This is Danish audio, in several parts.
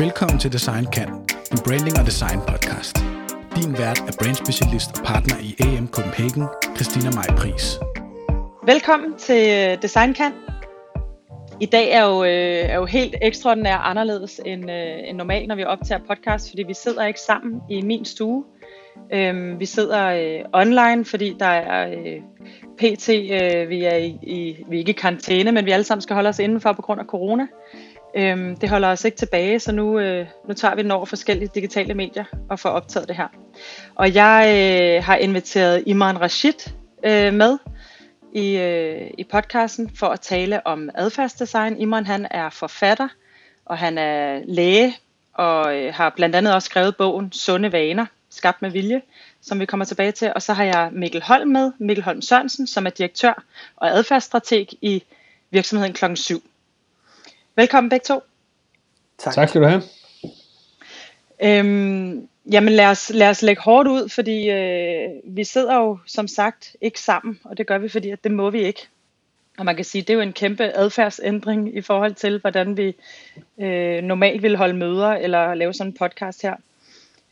Velkommen til Design Kan, en branding og design podcast. Din vært er brandspecialist og partner i AM Copenhagen, Christina Maj Pris. Velkommen til øh, Design Kan. I dag er jo, øh, er jo helt ekstraordinært anderledes end, øh, end normalt, når vi optager podcast, fordi vi sidder ikke sammen i min stue. Øhm, vi sidder øh, online, fordi der er øh, PT, øh, vi, er i, i, vi er ikke i karantæne, men vi alle sammen skal holde os indenfor på grund af corona. Øhm, det holder os ikke tilbage, så nu, øh, nu tager vi den over forskellige digitale medier og får optaget det her. Og jeg øh, har inviteret Imran Rashid øh, med i, øh, i podcasten for at tale om adfærdsdesign. Imran han er forfatter, og han er læge, og øh, har blandt andet også skrevet bogen Sunde Vaner, skabt med vilje, som vi kommer tilbage til. Og så har jeg Mikkel Holm med, Mikkel Holm Sørensen, som er direktør og adfærdsstrateg i virksomheden klokken 7. Velkommen begge to. Tak. tak skal du have. Øhm, jamen lad os, lad os lægge hårdt ud, fordi øh, vi sidder jo som sagt ikke sammen, og det gør vi, fordi at det må vi ikke. Og man kan sige, det er jo en kæmpe adfærdsændring i forhold til, hvordan vi øh, normalt vil holde møder eller lave sådan en podcast her.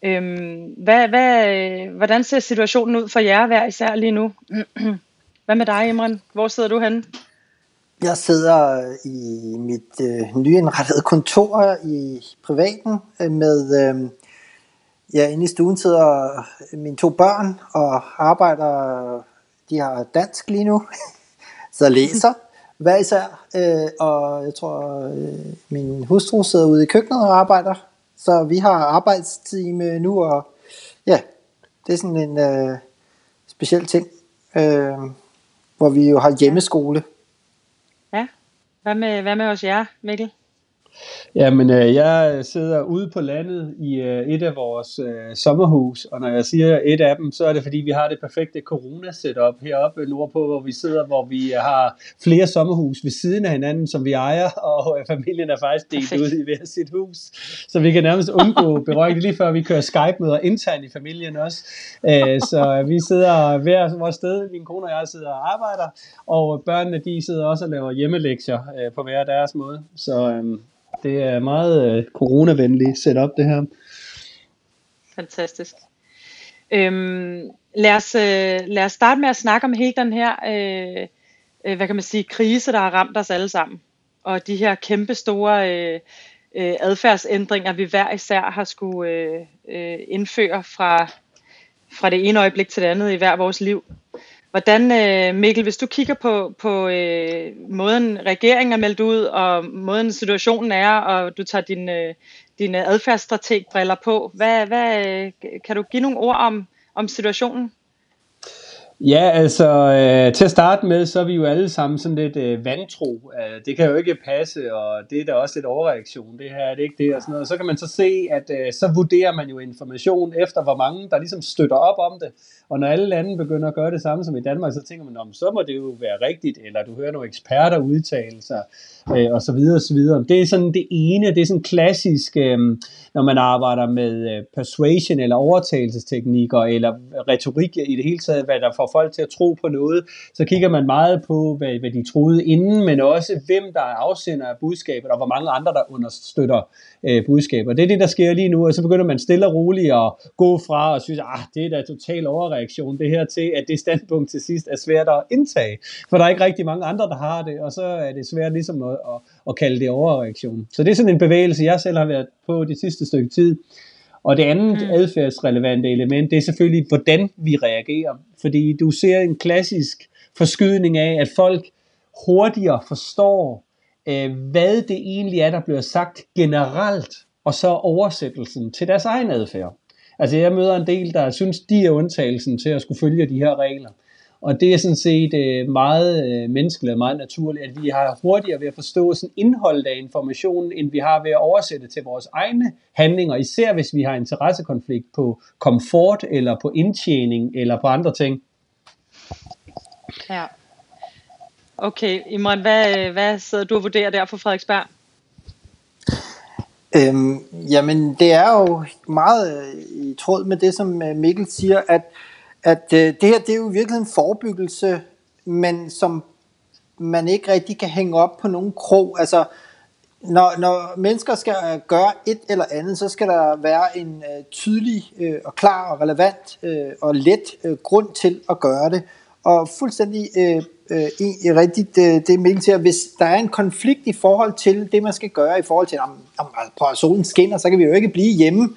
Øhm, hvad, hvad, hvordan ser situationen ud for jer hver især lige nu? hvad med dig, Imran? Hvor sidder du henne? Jeg sidder øh, i mit øh, nyindrettede kontor i privaten øh, med, øh, ja, inde i stuen sidder øh, mine to børn og arbejder, de har dansk lige nu, så læser hver især, øh, og jeg tror, øh, min hustru sidder ude i køkkenet og arbejder, så vi har arbejdstime nu, og ja, det er sådan en øh, speciel ting, øh, hvor vi jo har hjemmeskole. Hvad med, hvad med os jer, Mikkel? Jamen, øh, jeg sidder ude på landet i øh, et af vores øh, sommerhus, og når jeg siger et af dem, så er det fordi, vi har det perfekte corona-setup heroppe nordpå, hvor vi sidder, hvor vi har flere sommerhus ved siden af hinanden, som vi ejer, og øh, familien er faktisk delt Perfekt. ud i hver sit hus. Så vi kan nærmest undgå berøring lige før vi kører Skype-møder internt i familien også. Øh, så vi sidder hver vores sted, min kone og jeg sidder og arbejder, og børnene de sidder også og laver hjemmelektier øh, på hver deres måde. Så øh, det er meget øh, coronavenlig setup, det her. Fantastisk. Øhm, lad, os, øh, lad os starte med at snakke om hele den her, øh, øh, hvad kan man sige, krise, der har ramt os alle sammen. Og de her kæmpe store øh, øh, adfærdsændringer, vi hver især har skulle øh, øh, indføre fra, fra det ene øjeblik til det andet i hver vores liv. Hvordan, øh, Mikkel, hvis du kigger på, på øh, måden regeringen er meldt ud, og måden situationen er, og du tager din, øh, dine adfærdsstrategbriller på, hvad, hvad, øh, kan du give nogle ord om, om situationen? Ja, altså øh, til at starte med, så er vi jo alle sammen sådan lidt øh, vantro. Øh, det kan jo ikke passe, og det er da også lidt overreaktion. Det her er det ikke det, og sådan noget. Og så kan man så se, at øh, så vurderer man jo information efter, hvor mange der ligesom støtter op om det. Og når alle lande begynder at gøre det samme som i Danmark, så tænker man, om så må det jo være rigtigt, eller du hører nogle eksperter udtale sig, øh, og så videre, og så videre. Det er sådan det ene, det er sådan klassisk, øh, når man arbejder med øh, persuasion, eller overtagelsesteknikker, eller retorik i det hele taget, hvad der får folk til at tro på noget, så kigger man meget på, hvad, hvad de troede inden, men også hvem der er afsender af budskabet, og hvor mange andre, der understøtter øh, budskabet. Det er det, der sker lige nu, og så begynder man stille og roligt at gå fra og synes, ah, det er da total overreaktion, det her til, at det standpunkt til sidst er svært at indtage, for der er ikke rigtig mange andre, der har det, og så er det svært ligesom at, at, at kalde det overreaktion. Så det er sådan en bevægelse, jeg selv har været på det sidste stykke tid. Og det andet mm. adfærdsrelevante element, det er selvfølgelig, hvordan vi reagerer. Fordi du ser en klassisk forskydning af, at folk hurtigere forstår, øh, hvad det egentlig er, der bliver sagt generelt, og så oversættelsen til deres egen adfærd. Altså jeg møder en del, der synes, de er undtagelsen til at skulle følge de her regler. Og det er sådan set øh, meget øh, menneskeligt og meget naturligt, at vi har hurtigere ved at forstå sådan indholdet af informationen, end vi har ved at oversætte til vores egne handlinger, især hvis vi har interessekonflikt på komfort, eller på indtjening, eller på andre ting. Ja. Okay, Imran, hvad, hvad sidder du og vurderer der for Frederiksberg? Øhm, jamen, det er jo meget øh, i tråd med det, som øh, Mikkel siger, at, at øh, det her det er jo virkelig en forebyggelse, men som man ikke rigtig kan hænge op på nogen krog. Altså, når, når mennesker skal øh, gøre et eller andet, så skal der være en øh, tydelig øh, og klar og relevant øh, og let øh, grund til at gøre det. Og fuldstændig øh, øh, øh rigtigt øh, det Mikkel til, at hvis der er en konflikt i forhold til det, man skal gøre, i forhold til, om, altså, prøv at solen skinner, så kan vi jo ikke blive hjemme,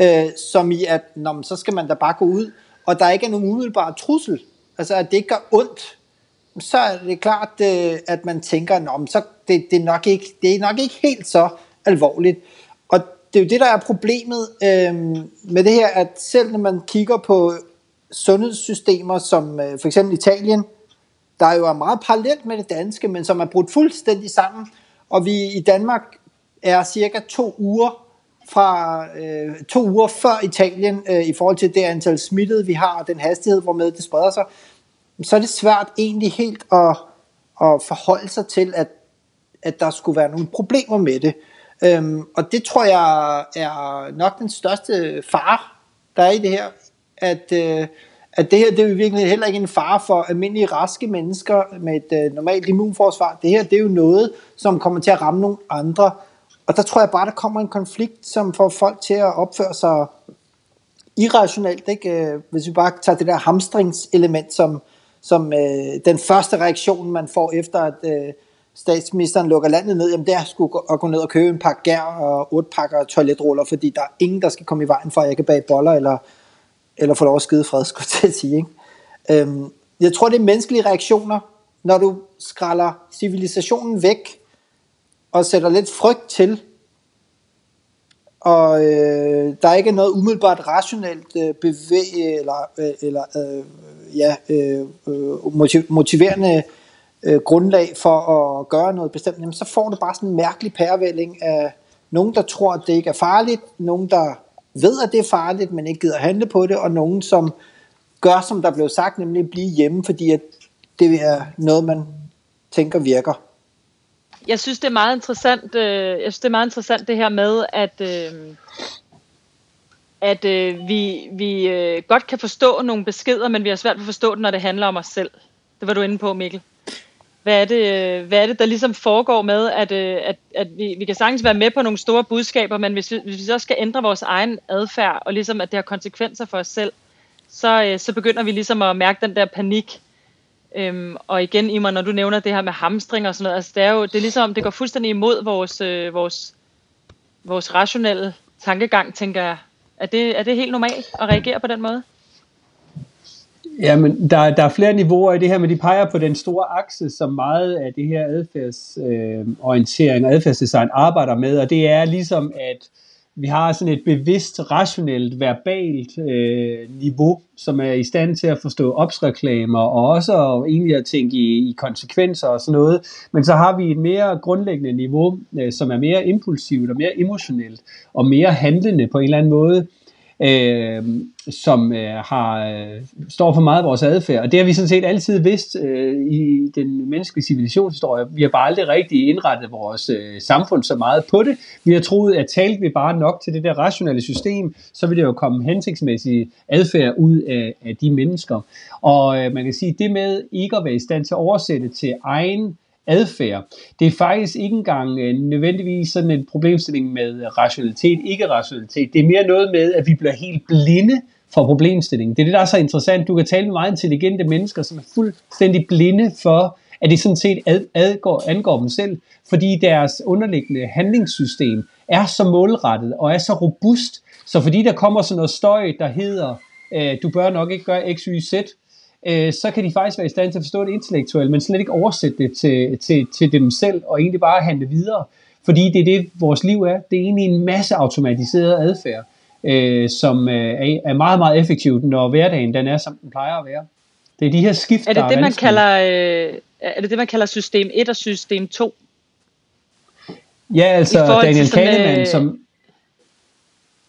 øh, som i, at når, så skal man da bare gå ud, og der ikke er nogen umiddelbar trussel, altså at det ikke gør ondt, så er det klart, øh, at man tænker, Nå, så det, det, er nok ikke, det er nok ikke helt så alvorligt. Og det er jo det, der er problemet øh, med det her, at selv når man kigger på sundhedssystemer som øh, for eksempel Italien, der jo er meget parallelt med det danske, men som er brudt fuldstændig sammen, og vi i Danmark er cirka to uger fra øh, to uger før Italien øh, i forhold til det antal smittede, vi har, og den hastighed, hvormed det spreder sig, så er det svært egentlig helt at, at forholde sig til, at, at der skulle være nogle problemer med det. Øhm, og det tror jeg er nok den største fare, der er i det her, at, øh, at det her det er jo virkelig heller ikke en fare for almindelige raske mennesker med et øh, normalt immunforsvar. Det her det er jo noget, som kommer til at ramme nogle andre. Og der tror jeg bare, der kommer en konflikt, som får folk til at opføre sig irrationelt. Ikke? Øh, hvis vi bare tager det der hamstringselement, som, som øh, den første reaktion, man får efter, at øh, statsministeren lukker landet ned, jamen det er sgu at gå ned og købe en pakke gær og otte pakker toiletruller, fordi der er ingen, der skal komme i vejen for, at jeg kan bage boller eller, eller få lov at skide fred, skulle jeg sige. Ikke? Øhm, jeg tror, det er menneskelige reaktioner, når du skralder civilisationen væk og sætter lidt frygt til, og øh, der er ikke noget umiddelbart rationelt øh, bevæg eller, øh, eller øh, ja, øh, øh, motiv, motiverende øh, grundlag for at gøre noget bestemt, jamen, så får du bare sådan en mærkelig pærevælling af nogen, der tror, at det ikke er farligt, nogen, der ved, at det er farligt, men ikke gider handle på det, og nogen, som gør, som der blev sagt, nemlig blive hjemme, fordi at det er noget, man tænker virker. Jeg synes, det er meget interessant, øh, jeg synes, det er meget interessant det her med, at, øh, at øh, vi, vi øh, godt kan forstå nogle beskeder, men vi har svært ved at forstå det, når det handler om os selv. Det var du inde på, Mikkel. Hvad er det, øh, hvad er det der ligesom foregår med, at, øh, at, at vi, vi kan sagtens være med på nogle store budskaber, men hvis vi, hvis vi så skal ændre vores egen adfærd, og ligesom at det har konsekvenser for os selv, så, øh, så begynder vi ligesom at mærke den der panik. Øhm, og igen, Imer, når du nævner det her med hamstring og sådan noget, altså det er jo det er ligesom, det går fuldstændig imod vores, øh, vores, vores rationelle tankegang, tænker jeg. Er det, er det helt normalt at reagere på den måde? Jamen, der, der er flere niveauer i det her, men de peger på den store akse, som meget af det her adfærdsorientering øh, og adfærdsdesign arbejder med, og det er ligesom, at vi har sådan et bevidst, rationelt, verbalt øh, niveau, som er i stand til at forstå opsreklamer, og også og egentlig at tænke i, i konsekvenser og sådan noget. Men så har vi et mere grundlæggende niveau, øh, som er mere impulsivt og mere emotionelt, og mere handlende på en eller anden måde, øh, som øh, har, øh, står for meget af vores adfærd. Og det har vi sådan set altid vidst øh, i den menneskelige civilisationshistorie. Vi har bare aldrig rigtig indrettet vores øh, samfund så meget på det. Vi har troet, at talte vi bare nok til det der rationelle system, så vil det jo komme hensigtsmæssig adfærd ud af, af de mennesker. Og øh, man kan sige, det med ikke at være i stand til at oversætte til egen adfærd. Det er faktisk ikke engang øh, nødvendigvis sådan en problemstilling med rationalitet, ikke rationalitet. Det er mere noget med, at vi bliver helt blinde for problemstillingen. Det er det, der er så interessant. Du kan tale med meget intelligente mennesker, som er fuldstændig blinde for, at det sådan set ad, adgår, angår dem selv, fordi deres underliggende handlingssystem er så målrettet og er så robust, så fordi der kommer sådan noget støj, der hedder, øh, du bør nok ikke gøre x, y, z, øh, så kan de faktisk være i stand til at forstå det intellektuelt, men slet ikke oversætte det til, til, til dem selv, og egentlig bare handle videre. Fordi det er det, vores liv er. Det er egentlig en masse automatiseret adfærd, øh, som øh, er meget, meget effektivt, når hverdagen den er, som den plejer at være. Det er de her skift, er det det, man kalder, øh, er det det, man kalder system 1 og system 2? Ja, altså Daniel Kahneman, øh... som,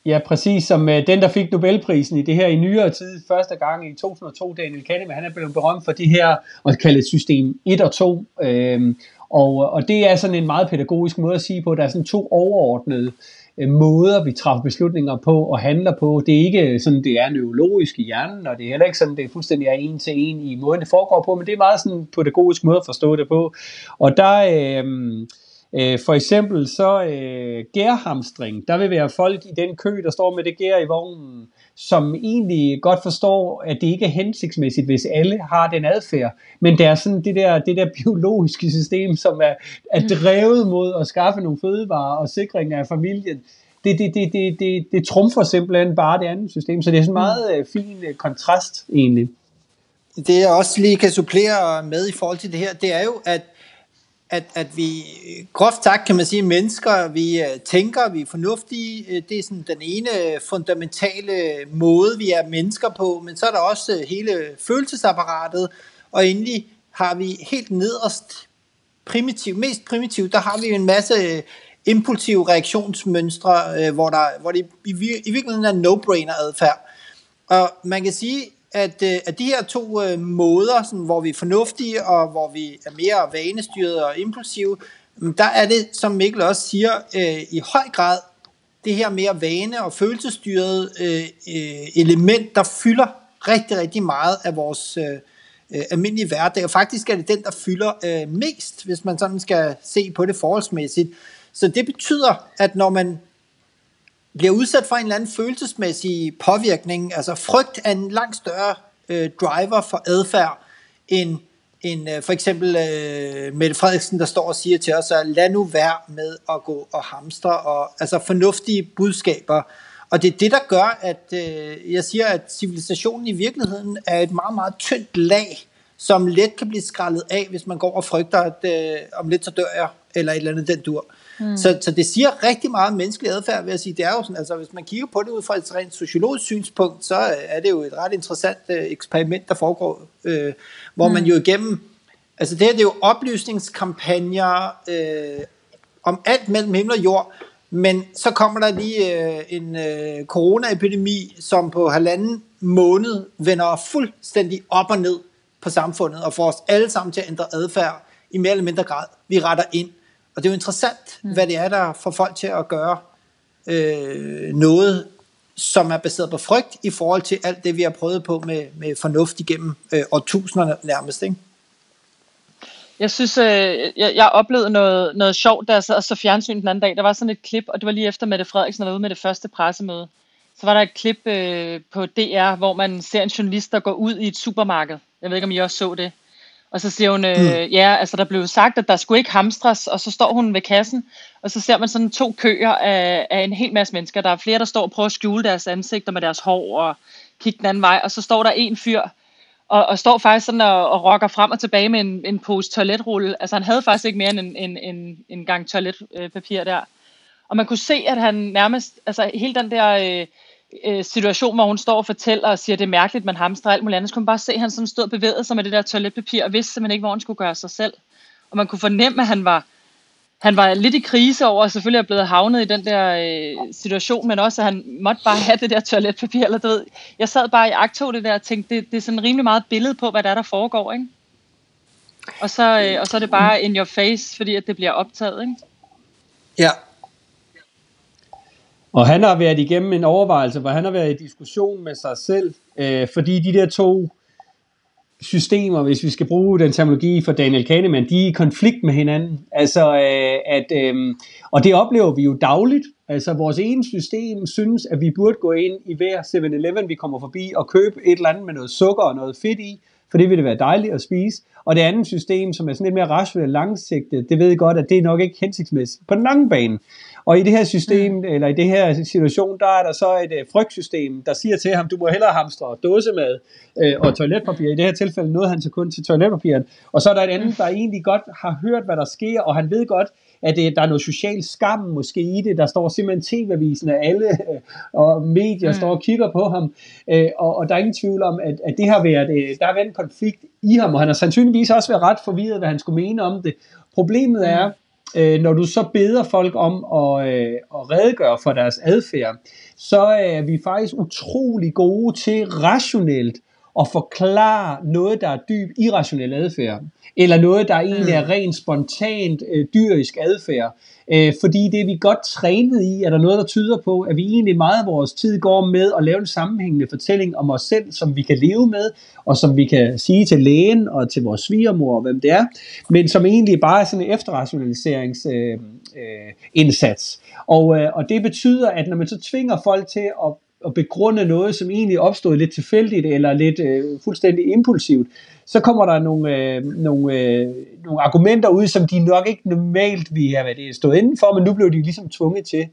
Ja, præcis som øh, den, der fik Nobelprisen i det her i nyere tid, første gang i 2002, Daniel Kahneman, han er blevet berømt for de her, og kaldet system 1 og 2, øh, og, og det er sådan en meget pædagogisk måde at sige på, at der er sådan to overordnede øh, måder, vi træffer beslutninger på og handler på. Det er ikke sådan, det er neurologisk i hjernen, og det er heller ikke sådan, det er fuldstændig er en til en i måden, det foregår på, men det er meget sådan en pædagogisk måde at forstå det på. Og der, øh, Øh, for eksempel så øh, gærhamstring, der vil være folk i den kø, der står med det gær i vognen, som egentlig godt forstår, at det ikke er hensigtsmæssigt, hvis alle har den adfærd. Men det er sådan det der, det der biologiske system, som er, er mm. drevet mod at skaffe nogle fødevarer og sikring af familien. Det, det, det, det, det, det trumfer simpelthen bare det andet system. Så det er sådan en meget øh, fin øh, kontrast egentlig. Det jeg også lige kan supplere med i forhold til det her, det er jo, at at, at vi groft sagt kan man sige, mennesker, vi øh, tænker, vi er fornuftige. Øh, det er sådan den ene fundamentale måde, vi er mennesker på. Men så er der også øh, hele følelsesapparatet. Og endelig har vi helt nederst primitiv, mest primitivt, der har vi en masse impulsive reaktionsmønstre, hvor, der, hvor det i, i virkeligheden er no-brainer adfærd. Og man kan sige, at, øh, at de her to øh, måder, sådan, hvor vi er fornuftige og hvor vi er mere vanestyret og impulsive, mm, der er det, som Mikkel også siger, øh, i høj grad det her mere vane- og følelsesstyret øh, øh, element, der fylder rigtig, rigtig meget af vores øh, øh, almindelige hverdag. Og faktisk er det den, der fylder øh, mest, hvis man sådan skal se på det forholdsmæssigt. Så det betyder, at når man bliver udsat for en eller anden følelsesmæssig påvirkning. Altså frygt er en langt større øh, driver for adfærd end, end øh, for eksempel øh, Mette Frederiksen, der står og siger til os, at lad nu være med at gå og hamstre, og, altså fornuftige budskaber. Og det er det, der gør, at øh, jeg siger, at civilisationen i virkeligheden er et meget, meget tyndt lag, som let kan blive skrællet af, hvis man går og frygter, at øh, om lidt så dør jeg, eller et eller andet den dur. Mm. Så, så det siger rigtig meget om menneskelig adfærd, vil jeg sige. Det er jo sådan, altså hvis man kigger på det ud fra et rent sociologisk synspunkt, så er det jo et ret interessant øh, eksperiment, der foregår, øh, hvor mm. man jo igennem, altså det her det er jo oplysningskampagner øh, om alt mellem himmel og jord, men så kommer der lige øh, en øh, coronaepidemi, som på halvanden måned vender fuldstændig op og ned på samfundet, og får os alle sammen til at ændre adfærd i mere eller mindre grad. Vi retter ind. Og det er jo interessant, mm. hvad det er, der får folk til at gøre øh, noget, som er baseret på frygt, i forhold til alt det, vi har prøvet på med, med fornuft igennem øh, årtusinderne nærmest. Ikke? Jeg synes, øh, jeg, jeg oplevede noget, noget sjovt, da jeg sad og så fjernsyn den anden dag. Der var sådan et klip, og det var lige efter Mette Frederiksen var ude med det første pressemøde. Så var der et klip øh, på DR, hvor man ser en journalist, der går ud i et supermarked. Jeg ved ikke, om I også så det. Og så siger hun, øh, mm. ja, altså der blev sagt, at der skulle ikke hamstres, og så står hun ved kassen, og så ser man sådan to køer af, af en hel masse mennesker. Der er flere, der står og prøver at skjule deres ansigter med deres hår og kigge den anden vej, og så står der en fyr, og, og står faktisk sådan og, og rokker frem og tilbage med en, en pose toiletrulle. Altså han havde faktisk ikke mere end en, en, en, en gang toiletpapir der. Og man kunne se, at han nærmest, altså hele den der... Øh, øh, situation, hvor hun står og fortæller og siger, at det er mærkeligt, man hamstrer alt muligt andet, så kunne man bare se, at han sådan stod og bevægede sig med det der toiletpapir, og vidste simpelthen ikke, hvor han skulle gøre sig selv. Og man kunne fornemme, at han var, han var lidt i krise over, at selvfølgelig er blevet havnet i den der øh, situation, men også, at han måtte bare have det der toiletpapir. Eller, du ved. Jeg sad bare i akto det der og tænkte, det, det er sådan rimelig meget billede på, hvad der er, der foregår. Ikke? Og, så, øh, og så er det bare in your face, fordi at det bliver optaget. Ikke? Ja, og han har været igennem en overvejelse, hvor han har været i diskussion med sig selv, øh, fordi de der to systemer, hvis vi skal bruge den terminologi for Daniel Kahneman, de er i konflikt med hinanden. Altså, øh, at, øh, og det oplever vi jo dagligt. Altså, vores ene system synes, at vi burde gå ind i hver 7-Eleven, vi kommer forbi, og købe et eller andet med noget sukker og noget fedt i, for det vil det være dejligt at spise. Og det andet system, som er sådan lidt mere rationelt langsigtet, det ved godt, at det er nok ikke hensigtsmæssigt på den lange bane. Og i det her system, mm. eller i det her situation, der er der så et uh, frygtsystem, der siger til ham, du må hellere hamstre dåsemad uh, og toiletpapir. I det her tilfælde nåede han så kun til toiletpapiret. Og så er der et andet, der egentlig godt har hørt, hvad der sker, og han ved godt, at det, der er noget social skam måske i det. Der står simpelthen tv-avisen af alle, uh, og medier mm. står og kigger på ham. Uh, og, og der er ingen tvivl om, at, at det har været, uh, der har været en konflikt i ham, og han har sandsynligvis også været ret forvirret, hvad han skulle mene om det. Problemet er, mm øh, når du så beder folk om at, øh, at redegøre for deres adfærd, så er vi faktisk utrolig gode til rationelt at forklare noget, der er dyb irrationel adfærd, eller noget, der egentlig er rent spontant øh, dyrisk adfærd. Øh, fordi det er vi godt trænet i, er der noget, der tyder på, at vi egentlig meget af vores tid går med at lave en sammenhængende fortælling om os selv, som vi kan leve med, og som vi kan sige til lægen og til vores svigermor, hvem det er, men som egentlig bare er sådan en efterrationaliseringsindsats. Øh, øh, og, øh, og det betyder, at når man så tvinger folk til at at begrunde noget, som egentlig opstod lidt tilfældigt eller lidt øh, fuldstændig impulsivt, så kommer der nogle, øh, nogle, øh, nogle argumenter ud, som de nok ikke normalt ville have været stået inden for, men nu blev de ligesom tvunget til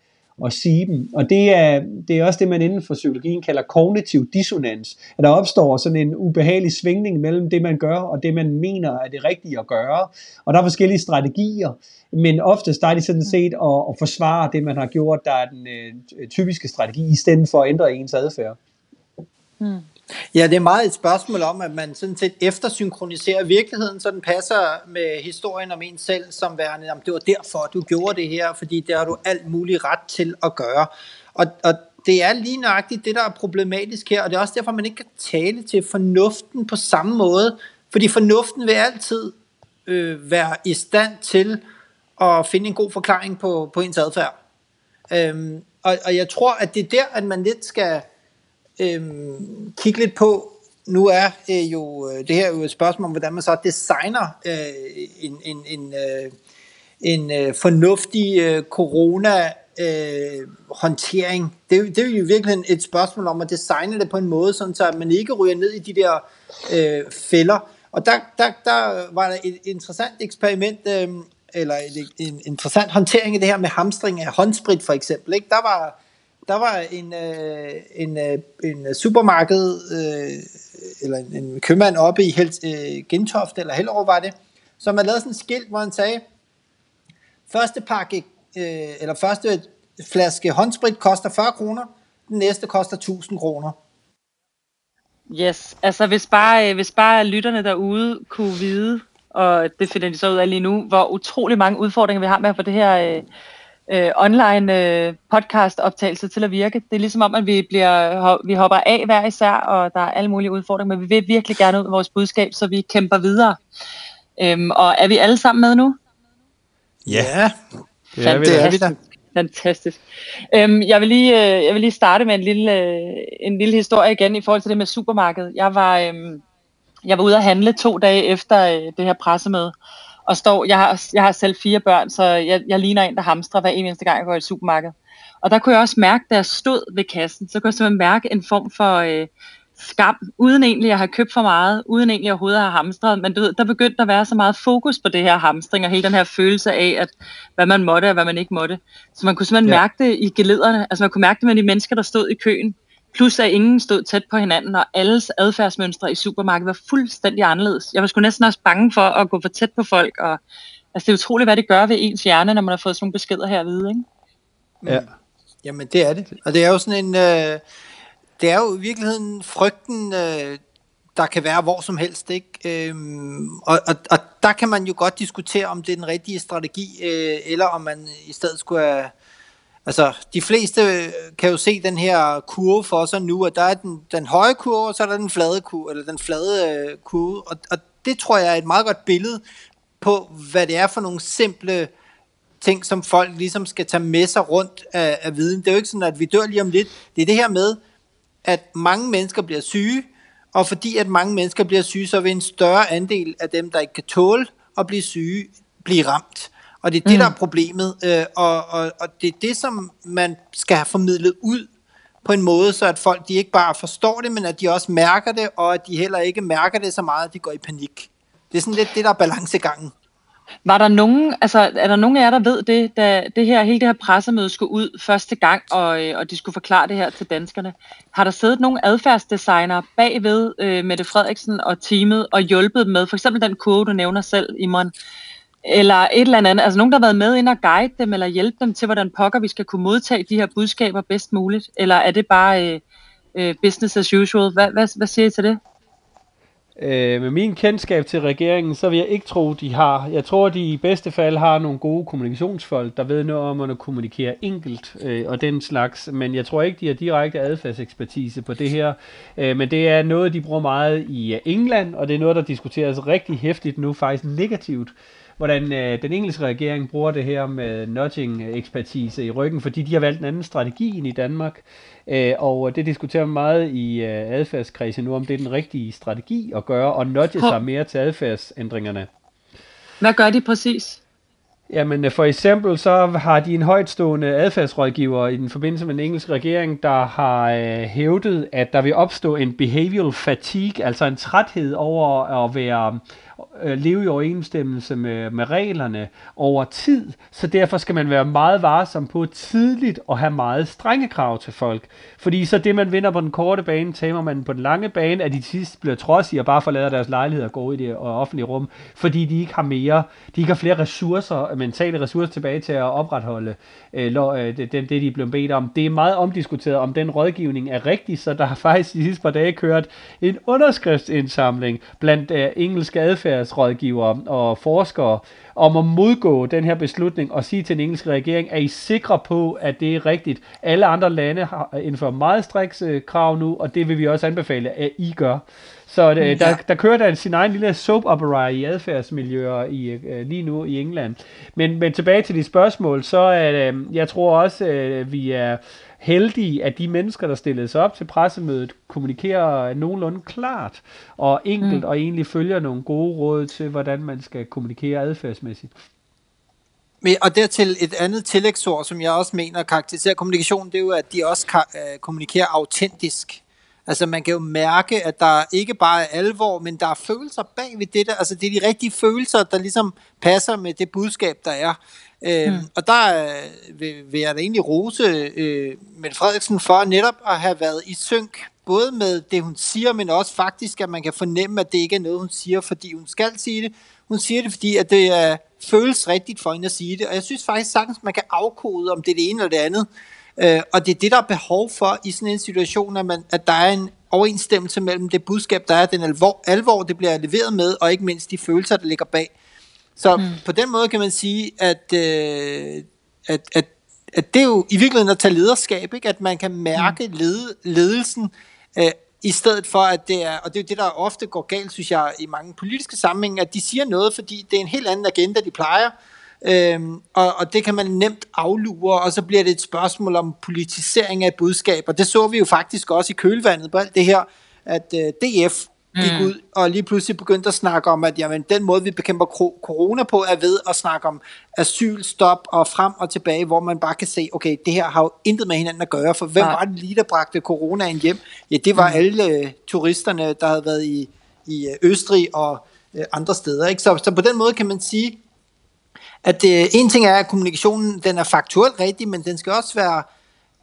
at sige dem. Og det er, det er også det, man inden for psykologien kalder kognitiv dissonans. At der opstår sådan en ubehagelig svingning mellem det, man gør, og det, man mener er det rigtige at gøre. Og der er forskellige strategier, men oftest der er det sådan set at, at forsvare det, man har gjort, der er den øh, typiske strategi, i stedet for at ændre ens adfærd. Mm. Ja, det er meget et spørgsmål om, at man sådan set eftersynkroniserer virkeligheden, så den passer med historien om en selv, som værende, om det var derfor, du gjorde det her, fordi det har du alt muligt ret til at gøre. Og, og det er lige nøjagtigt det, der er problematisk her, og det er også derfor, man ikke kan tale til fornuften på samme måde, fordi fornuften vil altid øh, være i stand til at finde en god forklaring på, på ens adfærd. Øhm, og, og jeg tror, at det er der, at man lidt skal øhm, kigge lidt på, nu er øh, jo øh, det her jo et spørgsmål om, hvordan man så designer øh, en, en, en, øh, en øh, fornuftig øh, corona øh, håndtering. Det, det er jo virkelig et spørgsmål om at designe det på en måde, sådan så man ikke ryger ned i de der øh, fælder. Og der, der, der var der et interessant eksperiment, øh, eller en, en interessant håndtering af det her med hamstring af håndsprit for eksempel. Ikke? Der var der var en, øh, en, øh, en supermarked, øh, eller en, en købmand oppe i Hels, øh, Gentoft, eller Hellerup var det, som havde lavet sådan et skilt, hvor han sagde, første pakke, øh, eller første flaske håndsprit koster 40 kroner, den næste koster 1000 kroner. Yes, altså hvis bare, øh, hvis bare lytterne derude kunne vide, og det finder de så ud af lige nu, hvor utrolig mange udfordringer vi har med at få det her øh, øh, online øh, podcast optagelse til at virke. Det er ligesom om, at vi, bliver, vi hopper af hver især, og der er alle mulige udfordringer, men vi vil virkelig gerne ud med vores budskab, så vi kæmper videre. Øhm, og er vi alle sammen med nu? Ja, det er vi, det er vi da. Fantastisk. Øhm, jeg, vil lige, øh, jeg vil lige starte med en lille, øh, en lille historie igen i forhold til det med supermarkedet. Jeg var, øh, jeg var ude at handle to dage efter øh, det her pressemøde, og står, jeg har, jeg har selv fire børn, så jeg, jeg ligner en, der hamstrer hver eneste gang, jeg går i et supermarked. Og der kunne jeg også mærke, da jeg stod ved kassen, så kunne jeg simpelthen mærke en form for øh, skam, uden egentlig at have købt for meget, uden egentlig overhovedet at have hamstret, men du ved, der begyndte at være så meget fokus på det her hamstring, og hele den her følelse af, at hvad man måtte og hvad man ikke måtte. Så man kunne simpelthen ja. mærke det i gelederne, altså man kunne mærke det med de mennesker, der stod i køen, Plus at ingen stod tæt på hinanden, og alles adfærdsmønstre i supermarkedet var fuldstændig anderledes. Jeg var sgu næsten også bange for at gå for tæt på folk, og altså, det er utroligt, hvad det gør ved ens hjerne, når man har fået sådan nogle beskeder her vide, ikke? Ja. Jamen, det er det. Og det er jo sådan en... Øh, det er jo i virkeligheden frygten, øh, der kan være hvor som helst, ikke? Øhm, og, og, og der kan man jo godt diskutere, om det er den rigtige strategi, øh, eller om man i stedet skulle have Altså, de fleste øh, kan jo se den her kurve for sig nu, at der er den, den høje kurve, og så er der den flade kurve, eller den flade øh, kurve, og, og det tror jeg er et meget godt billede på, hvad det er for nogle simple ting, som folk ligesom skal tage med sig rundt af, af viden. Det er jo ikke sådan, at vi dør lige om lidt. Det er det her med, at mange mennesker bliver syge, og fordi at mange mennesker bliver syge, så vil en større andel af dem, der ikke kan tåle at blive syge, blive ramt. Og det er det, mm. der er problemet, øh, og, og, og det er det, som man skal have formidlet ud på en måde, så at folk de ikke bare forstår det, men at de også mærker det, og at de heller ikke mærker det så meget, at de går i panik. Det er sådan lidt det, der er balancegangen. Var der nogen, altså er der nogen af jer, der ved det, da det her, hele det her pressemøde skulle ud første gang, og, øh, og de skulle forklare det her til danskerne? Har der siddet nogle adfærdsdesigner bagved øh, Mette Frederiksen og teamet og hjulpet med, for eksempel den kurve, du nævner selv, Imran, eller et eller andet, altså nogen, der har været med ind og guide dem, eller hjælpe dem til, hvordan pokker vi skal kunne modtage de her budskaber bedst muligt, eller er det bare øh, øh, business as usual? Hvad, hvad, hvad siger I til det? Øh, med min kendskab til regeringen, så vil jeg ikke tro, de har. Jeg tror, de i bedste fald har nogle gode kommunikationsfolk, der ved noget om at kommunikere enkelt øh, og den slags. Men jeg tror ikke, de har direkte adfærdsekspertise på det her. Øh, men det er noget, de bruger meget i England, og det er noget, der diskuteres rigtig hæftigt nu, faktisk negativt hvordan øh, den engelske regering bruger det her med nudging-ekspertise i ryggen, fordi de har valgt en anden strategi end i Danmark. Øh, og det diskuterer man meget i øh, adfærdskredse nu, om det er den rigtige strategi at gøre, og nudge sig mere til adfærdsændringerne. Hvad gør de præcis? Jamen øh, for eksempel så har de en højtstående adfærdsrådgiver i den forbindelse med den engelske regering, der har øh, hævdet, at der vil opstå en behavioral fatigue, altså en træthed over at være øh, leve i overensstemmelse med, med reglerne over tid, så derfor skal man være meget varsom på tidligt og have meget strenge krav til folk. Fordi så det, man vinder på den korte bane, tager man på den lange bane, at de sidst bliver trodsige og bare forlader deres lejlighed og går i det øh, offentlige rum, fordi de ikke har mere, de ikke har flere ressourcer, øh, mentale ressourcer tilbage til at opretholde øh, øh det, det, de er blevet bedt om. Det er meget omdiskuteret, om den rådgivning er rigtig, så der har faktisk de sidste par dage kørt en underskriftsindsamling blandt øh, engelske adfærdsrådgivere og forskere om at modgå den her beslutning og sige til den engelske regering, er I sikre på, at det er rigtigt? Alle andre lande har indført meget striks øh, krav nu, og det vil vi også anbefale, at I gør. Så det, mm, der, der kører der sin egen lille soap opera i adfærdsmiljøer i, øh, lige nu i England. Men, men tilbage til de spørgsmål, så er øh, jeg tror også, øh, vi er heldige, at de mennesker, der stillede sig op til pressemødet, kommunikerer nogenlunde klart og enkelt, mm. og egentlig følger nogle gode råd til, hvordan man skal kommunikere adfærdsmæssigt. Men, og dertil et andet tillægsord, som jeg også mener karakteriserer kommunikation, det er jo, at de også kan, øh, kommunikerer autentisk. Altså man kan jo mærke, at der ikke bare er alvor, men der er følelser bag ved det der. Altså det er de rigtige følelser, der ligesom passer med det budskab, der er. Øhm, mm. Og der øh, vil, vil jeg da egentlig rose øh, Mette Frederiksen for netop at have været i synk, både med det hun siger, men også faktisk, at man kan fornemme, at det ikke er noget, hun siger, fordi hun skal sige det. Hun siger det, fordi at det er, føles rigtigt for hende at sige det. Og jeg synes faktisk sagtens, man kan afkode, om det er det ene eller det andet. Øh, og det er det, der er behov for i sådan en situation, at, man, at der er en overensstemmelse mellem det budskab, der er, den alvor, alvor, det bliver leveret med, og ikke mindst de følelser, der ligger bag. Så mm. på den måde kan man sige, at, øh, at, at, at det er jo i virkeligheden at tage lederskab, ikke? at man kan mærke mm. led, ledelsen, øh, i stedet for at det er, og det er jo det, der ofte går galt, synes jeg, i mange politiske sammenhænge, at de siger noget, fordi det er en helt anden agenda, de plejer, Øhm, og, og det kan man nemt aflure, og så bliver det et spørgsmål om politisering af budskab, og det så vi jo faktisk også i kølvandet på alt det her, at øh, DF gik mm. ud og lige pludselig begyndte at snakke om, at jamen, den måde, vi bekæmper corona på, er ved at snakke om asylstop og frem og tilbage, hvor man bare kan se, okay, det her har jo intet med hinanden at gøre, for hvem Nej. var det lige, der bragte coronaen hjem? Ja, det var mm. alle øh, turisterne, der havde været i, i øh, Østrig og øh, andre steder. Ikke? Så, så på den måde kan man sige, at øh, en ting er, at kommunikationen den er faktuelt rigtig, men den skal også være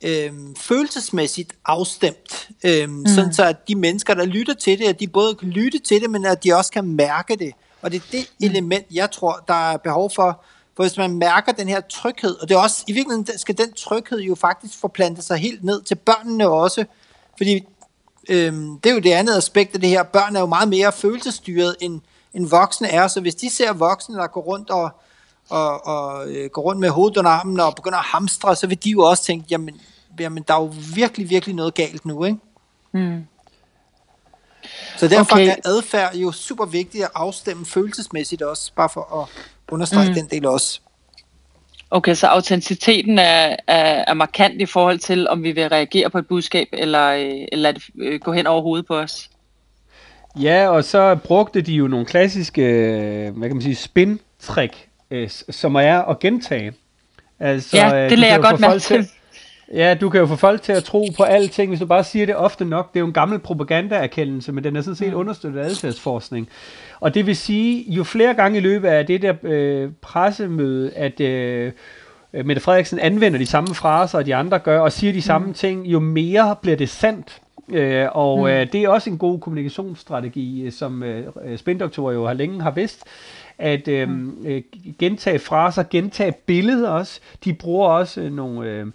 øh, følelsesmæssigt afstemt, øh, mm. sådan så at de mennesker, der lytter til det, at de både kan lytte til det, men at de også kan mærke det. Og det er det mm. element, jeg tror, der er behov for, for hvis man mærker den her tryghed, og det er også, i virkeligheden skal den tryghed jo faktisk forplante sig helt ned til børnene også, fordi øh, det er jo det andet aspekt af det her, børn er jo meget mere følelsesstyret end, end voksne er, så hvis de ser voksne, der går rundt og og, og øh, går rundt med hovedet under armen og begynder at hamstre, så vil de jo også tænke, jamen, jamen der er jo virkelig, virkelig noget galt nu, ikke? Mm. Så derfor okay. er adfærd jo super vigtigt at afstemme følelsesmæssigt også, bare for at understrege mm. den del også. Okay, så autenticiteten er, er, er markant i forhold til, om vi vil reagere på et budskab, eller, øh, eller lade det øh, gå hen over hovedet på os? Ja, og så brugte de jo nogle klassiske, hvad kan man sige, spin-trick øh, som er at gentage. Altså, ja, øh, det lader jeg godt mærke til. Ja, du kan jo få folk til at tro på alting, hvis du bare siger det ofte nok. Det er jo en gammel propagandaerkendelse, men den er sådan set mm. understøttet af adfærdsforskning. Og det vil sige, jo flere gange i løbet af det der øh, pressemøde, at øh, Mette Frederiksen anvender de samme fraser, og de andre gør, og siger de samme mm. ting, jo mere bliver det sandt. Øh, og mm. øh, det er også en god kommunikationsstrategi, som øh, spindoktorer jo har længe har vidst, at øh, øh, gentage fraser, gentage billeder også. De bruger også øh, nogle, øh,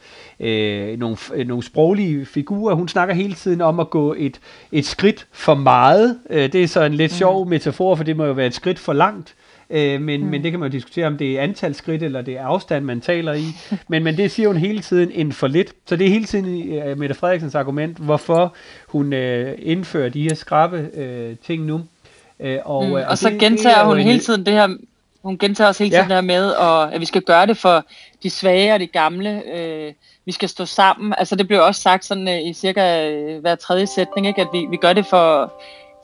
øh, nogle, øh, nogle sproglige figurer. Hun snakker hele tiden om at gå et, et skridt for meget. Øh, det er så en lidt sjov metafor, for det må jo være et skridt for langt. Øh, men, mm. men det kan man jo diskutere, om det er antal skridt, eller det er afstand, man taler i. Men, men det siger hun hele tiden en for lidt. Så det er hele tiden uh, Mette Frederiksens argument, hvorfor hun uh, indfører de her skrabe uh, ting nu. Uh, og, mm. og, og så det, gentager det hun hele tiden det her, hun gentager også hele tiden ja. det her med, og, at vi skal gøre det for de svage og de gamle. Uh, vi skal stå sammen. Altså det blev også sagt sådan uh, i cirka uh, hver tredje sætning, ikke? at vi, vi gør det for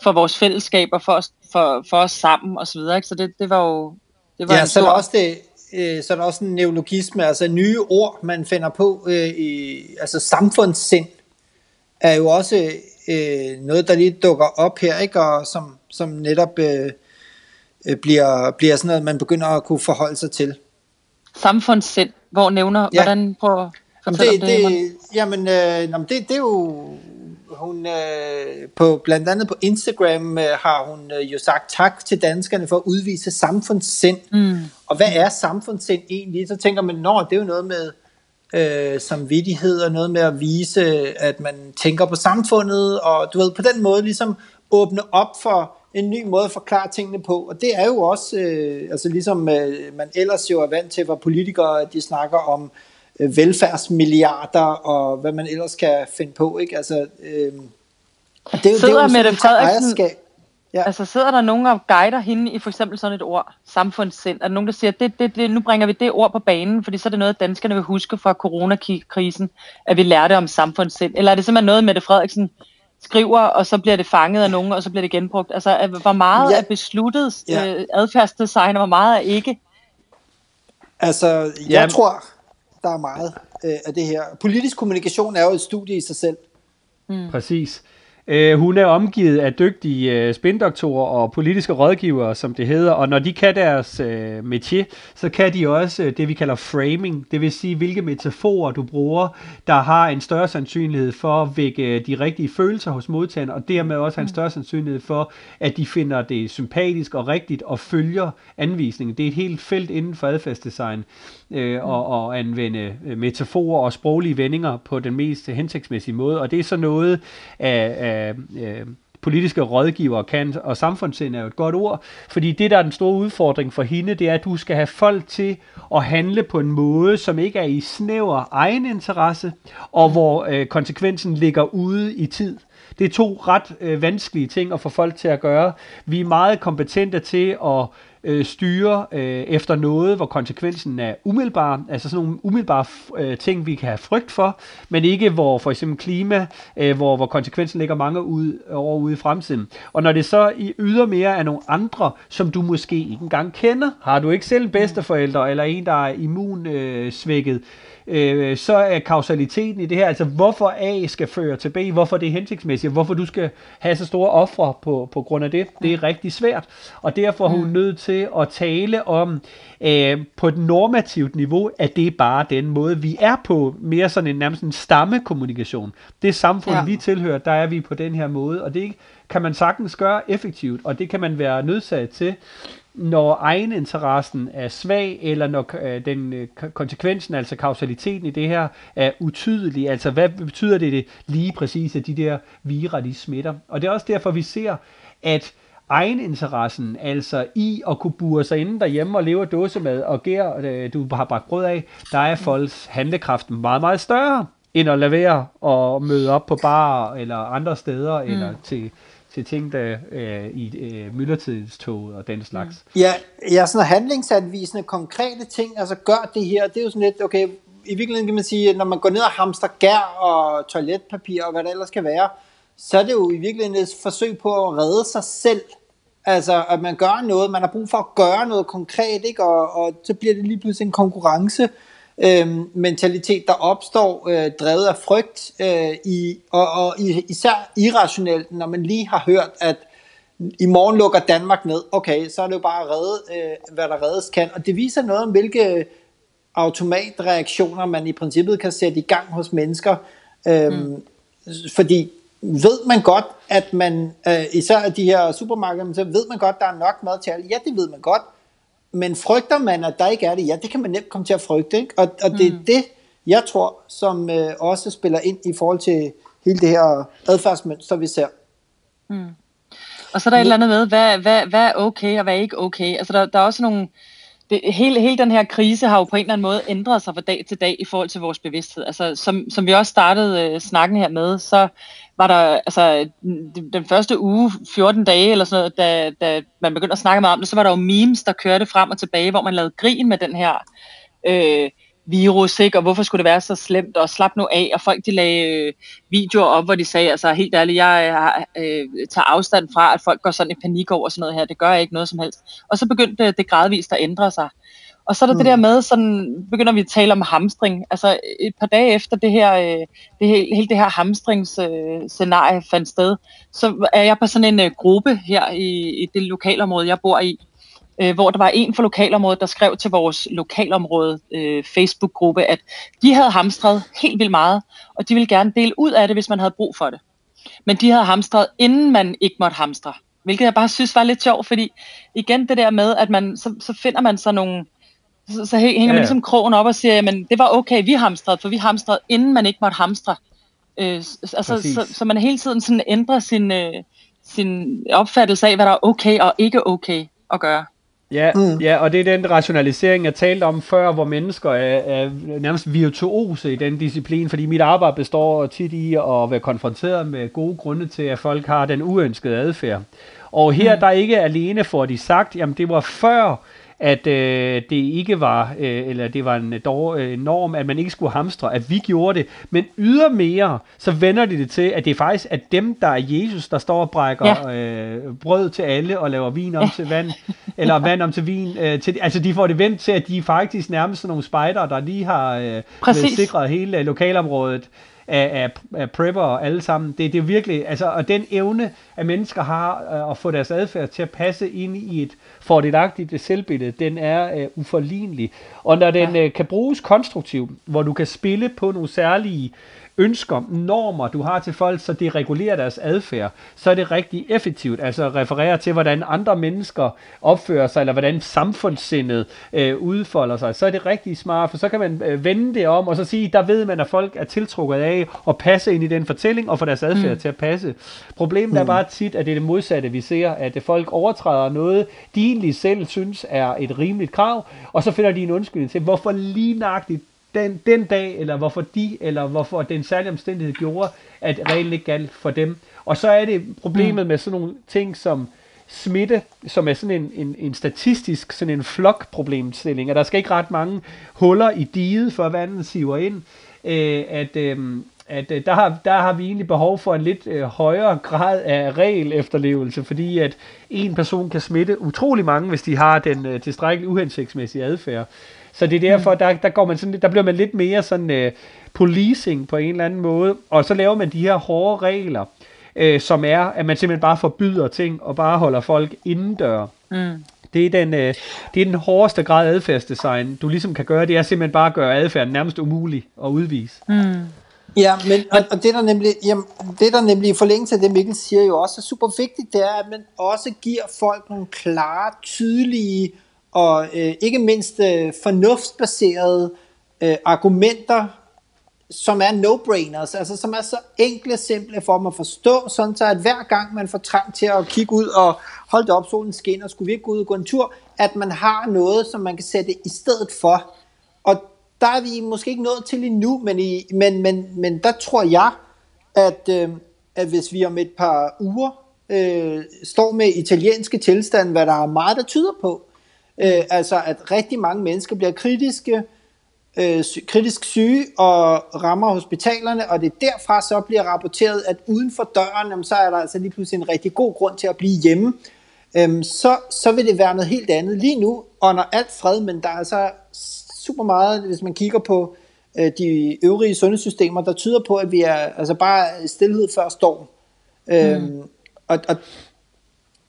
for vores fællesskab og for os, for, for os sammen og så videre. Ikke? Så det, det var jo det var ja, så er der også det, øh, så er der også en neologisme, altså nye ord, man finder på, øh, i, altså samfundssind, er jo også øh, noget, der lige dukker op her, ikke? og som, som netop øh, øh bliver, bliver sådan noget, man begynder at kunne forholde sig til. Samfundssind, hvor nævner, ja. hvordan på Jamen det, det, det jamen, øh, jamen det, det er jo hun øh, på blandt andet på Instagram øh, har hun øh, jo sagt tak til danskerne for at udvise samfundssind. Mm. Og hvad er samfundssind egentlig? Så tænker man, når det er jo noget med øh, samvittighed og noget med at vise, at man tænker på samfundet, og du ved, på den måde ligesom åbne op for en ny måde at forklare tingene på. Og det er jo også, øh, altså ligesom øh, man ellers jo er vant til, hvor politikere de snakker om øh, velfærdsmilliarder og hvad man ellers kan finde på. Ikke? Altså, øh, det er jo, sidder det er jo Mette Frederiksen, ja. altså sidder der nogen og guider hende i for eksempel sådan et ord, samfundssind? Er der nogen, der siger, det, det, det, nu bringer vi det ord på banen, fordi så er det noget, danskerne vil huske fra coronakrisen, at vi lærte om samfundssind? Eller er det simpelthen noget, Mette Frederiksen skriver, og så bliver det fanget af nogen, og så bliver det genbrugt? Altså, hvor meget ja. er besluttet ja. øh, adfærdsdesign, og hvor meget er ikke? Altså, jeg ja. tror, der er meget øh, af det her. Politisk kommunikation er jo et studie i sig selv. Mm. Præcis. Øh, hun er omgivet af dygtige øh, spindoktorer og politiske rådgivere, som det hedder, og når de kan deres øh, métier, så kan de også øh, det, vi kalder framing, det vil sige, hvilke metaforer du bruger, der har en større sandsynlighed for at vække øh, de rigtige følelser hos modtageren, og dermed også har en mm. større sandsynlighed for, at de finder det sympatisk og rigtigt og følger anvisningen. Det er et helt felt inden for adfærdsdesign øh, og, og anvende øh, metaforer og sproglige vendinger på den mest hensigtsmæssige måde, og det er så noget af, af øh, politiske rådgiver kan, og samfundssind er jo et godt ord, fordi det, der er den store udfordring for hende, det er, at du skal have folk til at handle på en måde, som ikke er i snæver egen interesse, og hvor øh, konsekvensen ligger ude i tid. Det er to ret øh, vanskelige ting at få folk til at gøre. Vi er meget kompetente til at øh, styre øh, efter noget, hvor konsekvensen er umiddelbar, altså sådan nogle umiddelbare øh, ting, vi kan have frygt for, men ikke hvor for eksempel klima, øh, hvor, hvor konsekvensen ligger mange ud, over ude i fremtiden. Og når det så i ydermere er nogle andre, som du måske ikke engang kender, har du ikke selv bedsteforældre, eller en, der er immunsvækket, øh, øh, så er kausaliteten i det her, altså hvorfor A skal føre til B, hvorfor det er hensigtsmæssigt, hvorfor du skal have så store ofre på, på grund af det, det er rigtig svært. Og derfor er hun mm. nødt til at tale om øh, på et normativt niveau, at det er bare den måde, vi er på, mere sådan en nærmest en stammekommunikation. Det samfund, ja. vi tilhører, der er vi på den her måde, og det kan man sagtens gøre effektivt, og det kan man være nødsaget til når egeninteressen er svag, eller når øh, den øh, konsekvensen, altså kausaliteten i det her, er utydelig. Altså, hvad betyder det, det lige præcis, at de der virer, de smitter? Og det er også derfor, vi ser, at egeninteressen, altså i at kunne bure sig inde derhjemme og leve af dåsemad og gær, øh, du har bragt brød af, der er folks handlekraft meget, meget større, end at lade være og møde op på bar eller andre steder, mm. eller til til ting, der øh, i øh, myldretidstog og den slags. Mm. Ja, ja sådan handlingsanvisende, konkrete ting, altså gør det her, det er jo sådan lidt, okay, i virkeligheden kan man sige, at når man går ned og hamster gær og toiletpapir og hvad der ellers kan være, så er det jo i virkeligheden et forsøg på at redde sig selv. Altså, at man gør noget, man har brug for at gøre noget konkret, ikke? Og, og så bliver det lige pludselig en konkurrence øh, mentalitet, der opstår øh, drevet af frygt, øh, i, og, og især irrationelt, når man lige har hørt, at i morgen lukker Danmark ned. Okay, så er det jo bare at redde, øh, hvad der reddes kan. Og det viser noget om, hvilke automatreaktioner man i princippet kan sætte i gang hos mennesker. Øh, mm. Fordi ved man godt, at man, øh, især de her supermarkeder, så ved man godt, at der er nok mad til alle. Ja, det ved man godt. Men frygter man, at der ikke er det? Ja, det kan man nemt komme til at frygte. Ikke? Og, og det er mm. det, jeg tror, som øh, også spiller ind i forhold til hele det her adfærdsmønster, vi ser. Mm. Og så er der et eller andet med, hvad, hvad, hvad er okay og hvad er ikke okay. Altså der, der er også nogle, det, hele, hele den her krise har jo på en eller anden måde ændret sig fra dag til dag i forhold til vores bevidsthed. Altså, som, som vi også startede øh, snakken her med, så var der altså den første uge, 14 dage eller sådan noget, da, da man begyndte at snakke meget om det, så var der jo memes, der kørte frem og tilbage, hvor man lavede grin med den her øh, virus, ikke? og hvorfor skulle det være så slemt, og slap nu af, og folk de lagde øh, videoer op, hvor de sagde, altså helt ærligt, jeg øh, øh tager afstand fra, at folk går sådan i panik over sådan noget her, det gør jeg ikke noget som helst. Og så begyndte øh, det gradvist at ændre sig. Og så er der mm. det der med, sådan begynder vi at tale om hamstring. Altså et par dage efter det her, øh, det hele, hele det her hamstringsscenarie øh, fandt sted, så er jeg på sådan en øh, gruppe her i, i det lokalområde, jeg bor i, øh, hvor der var en fra lokalområdet, der skrev til vores lokalområde øh, Facebook-gruppe, at de havde hamstret helt vildt meget, og de ville gerne dele ud af det, hvis man havde brug for det. Men de havde hamstret, inden man ikke måtte hamstre. Hvilket jeg bare synes var lidt sjovt, fordi igen det der med, at man, så, så finder man så nogle, så, så hænger man ja, ja. ligesom krogen op og siger, men det var okay, vi hamstrede, for vi hamstrede, inden man ikke måtte hamstre. Øh, altså, så, så man hele tiden sådan ændrer sin, øh, sin opfattelse af, hvad der er okay og ikke okay at gøre. Ja, mm. ja, og det er den rationalisering, jeg talte om før, hvor mennesker er, er nærmest virtuose i den disciplin, fordi mit arbejde består tit i at være konfronteret med gode grunde til, at folk har den uønskede adfærd. Og her mm. der ikke alene får de sagt, jamen det var før at øh, det ikke var, øh, eller det var en dår, øh, norm, at man ikke skulle hamstre, at vi gjorde det. Men ydermere, så vender de det til, at det er faktisk at dem, der er Jesus, der står og brækker ja. øh, brød til alle og laver vin om ja. til vand, eller vand om til vin. Øh, til, altså de får det vendt til, at de er faktisk nærmest sådan nogle spejdere, der lige har øh, sikret hele lokalområdet af, af, af prepper og alle sammen. Det, det er virkelig, altså, og den evne, at mennesker har øh, at få deres adfærd til at passe ind i et fordelagtigt selvbillede, den er uh, uforlignelig. Og når den uh, kan bruges konstruktivt, hvor du kan spille på nogle særlige ønsker, normer, du har til folk, så det regulerer deres adfærd, så er det rigtig effektivt. Altså referere til, hvordan andre mennesker opfører sig, eller hvordan samfundssindet øh, udfolder sig. Så er det rigtig smart, for så kan man øh, vende det om, og så sige, der ved man, at folk er tiltrukket af at passe ind i den fortælling, og få deres adfærd mm. til at passe. Problemet mm. er bare tit, at det er det modsatte, vi ser, at folk overtræder noget, de egentlig selv synes er et rimeligt krav, og så finder de en undskyldning til, hvorfor lige nøjagtigt den, den dag, eller hvorfor de, eller hvorfor den særlige omstændighed gjorde, at reglen ikke galt for dem. Og så er det problemet mm. med sådan nogle ting som smitte, som er sådan en, en, en statistisk, sådan en flokproblemstilling, og der skal ikke ret mange huller i diget, for vandet siver ind, øh, at, øh, at øh, der, har, der har vi egentlig behov for en lidt øh, højere grad af regel efterlevelse, fordi at en person kan smitte utrolig mange, hvis de har den øh, tilstrækkeligt uhensigtsmæssige adfærd. Så det er derfor, der, der, går man sådan, der bliver man lidt mere sådan uh, policing på en eller anden måde, og så laver man de her hårde regler, uh, som er, at man simpelthen bare forbyder ting, og bare holder folk indendør. Mm. Det er, den, uh, det er den hårdeste grad af adfærdsdesign, du ligesom kan gøre, det er simpelthen bare at gøre adfærden nærmest umulig at udvise. Mm. Ja, men og, og det der nemlig, jamen, det der nemlig i forlængelse af det Mikkel siger jo også er super vigtigt, det er, at man også giver folk nogle klare, tydelige og øh, ikke mindst øh, fornuftsbaserede øh, argumenter, som er no-brainers, altså som er så enkle og simple for dem at forstå, sådan så at hver gang man får trang til at kigge ud og holde det op, solen skinner, skulle vi ikke gå ud og gå en tur, at man har noget, som man kan sætte i stedet for. Og der er vi måske ikke nået til endnu, men, i, men, men, men der tror jeg, at, øh, at hvis vi om et par uger øh, står med italienske tilstand, hvad der er meget, der tyder på, Øh, altså at rigtig mange mennesker bliver kritiske, øh, kritisk syge og rammer hospitalerne, og det derfra så bliver rapporteret, at uden for døren, jamen, så er der altså lige pludselig en rigtig god grund til at blive hjemme. Øhm, så, så vil det være noget helt andet. Lige nu under alt fred, men der er altså super meget, hvis man kigger på øh, de øvrige sundhedssystemer, der tyder på, at vi er altså bare stillhed før storm. Øhm, mm. og, og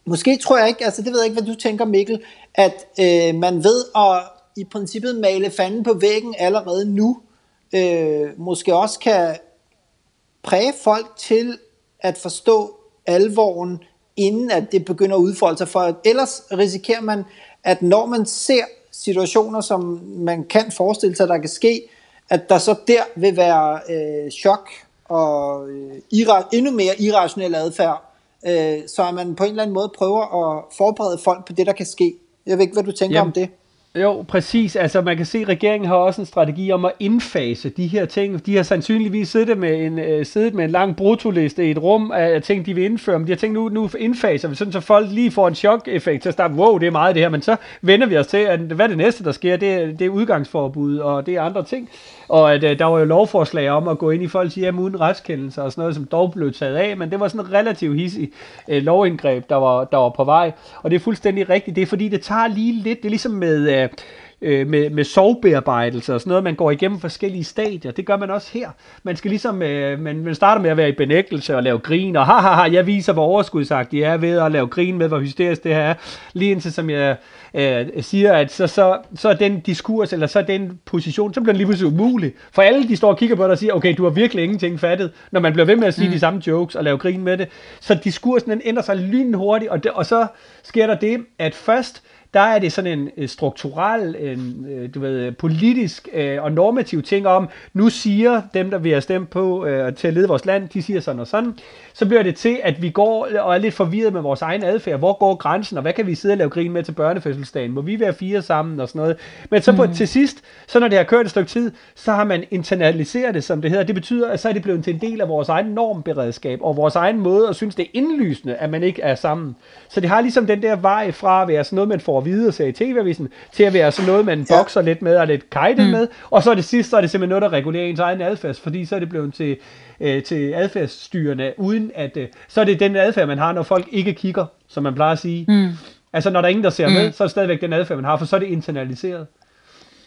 måske tror jeg ikke, altså det ved jeg ikke, hvad du tænker Mikkel, at øh, man ved at i princippet male fanden på væggen allerede nu, øh, måske også kan præge folk til at forstå alvoren, inden at det begynder at udfolde sig, for ellers risikerer man, at når man ser situationer, som man kan forestille sig, der kan ske, at der så der vil være øh, chok og øh, ira- endnu mere irrationel adfærd, øh, så man på en eller anden måde prøver at forberede folk på det, der kan ske. Jeg ved ikke, hvad du tænker Jamen, om det. Jo, præcis. Altså man kan se, at regeringen har også en strategi om at indfase de her ting. De har sandsynligvis siddet med en, uh, siddet med en lang brutoliste i et rum af ting, de vil indføre. Men de har tænkt, nu, nu indfaser vi, sådan så folk lige får en chok-effekt til at starte, wow, det er meget det her. Men så vender vi os til, at hvad det næste, der sker, det, det er udgangsforbud, og det er andre ting. Og at, øh, der var jo lovforslag om at gå ind i folks hjem uden retskendelse og sådan noget, som dog blev taget af. Men det var sådan en relativt hissig øh, lovindgreb, der var, der var på vej. Og det er fuldstændig rigtigt. Det er fordi, det tager lige lidt, det er ligesom med... Øh, øh, med, med sovbearbejdelse og sådan noget. Man går igennem forskellige stadier. Det gør man også her. Man skal ligesom, øh, man, man starter med at være i benægtelse og lave grin, og haha, jeg viser, hvor overskudsagt jeg er ved at lave grin med, hvor hysterisk det her er. Lige indtil, som jeg øh, siger, at så, så, så er den diskurs, eller så er den position, så bliver den lige pludselig umulig. For alle, de står og kigger på dig og siger, okay, du har virkelig ingenting fattet, når man bliver ved med at sige mm. de samme jokes og lave grin med det. Så diskursen, den ændrer sig lynhurtigt, og, det, og så sker der det, at først, der er det sådan en strukturel, en, øh, du ved, politisk øh, og normativ ting om, nu siger dem, der vi har stemt på øh, til at lede vores land, de siger sådan og sådan, så bliver det til, at vi går og er lidt forvirret med vores egen adfærd. Hvor går grænsen, og hvad kan vi sidde og lave grin med til børnefødselsdagen? Må vi være fire sammen og sådan noget? Men så på, mm. til sidst, så når det har kørt et stykke tid, så har man internaliseret det, som det hedder. Det betyder, at så er det blevet til en del af vores egen normberedskab, og vores egen måde at synes, det er indlysende, at man ikke er sammen. Så det har ligesom den der vej fra at være sådan noget, man får at vide og se i tv-avisen, til at være sådan noget, man ja. bokser lidt med og lidt kajtet mm. med. Og så er det sidste, så er det simpelthen noget, der regulerer ens egen adfærd, fordi så er det blevet til øh, til adfærdsstyrende, uden at, øh, så er det den adfærd, man har, når folk ikke kigger, som man plejer at sige. Mm. Altså når der er ingen, der ser mm. med, så er det stadigvæk den adfærd, man har, for så er det internaliseret.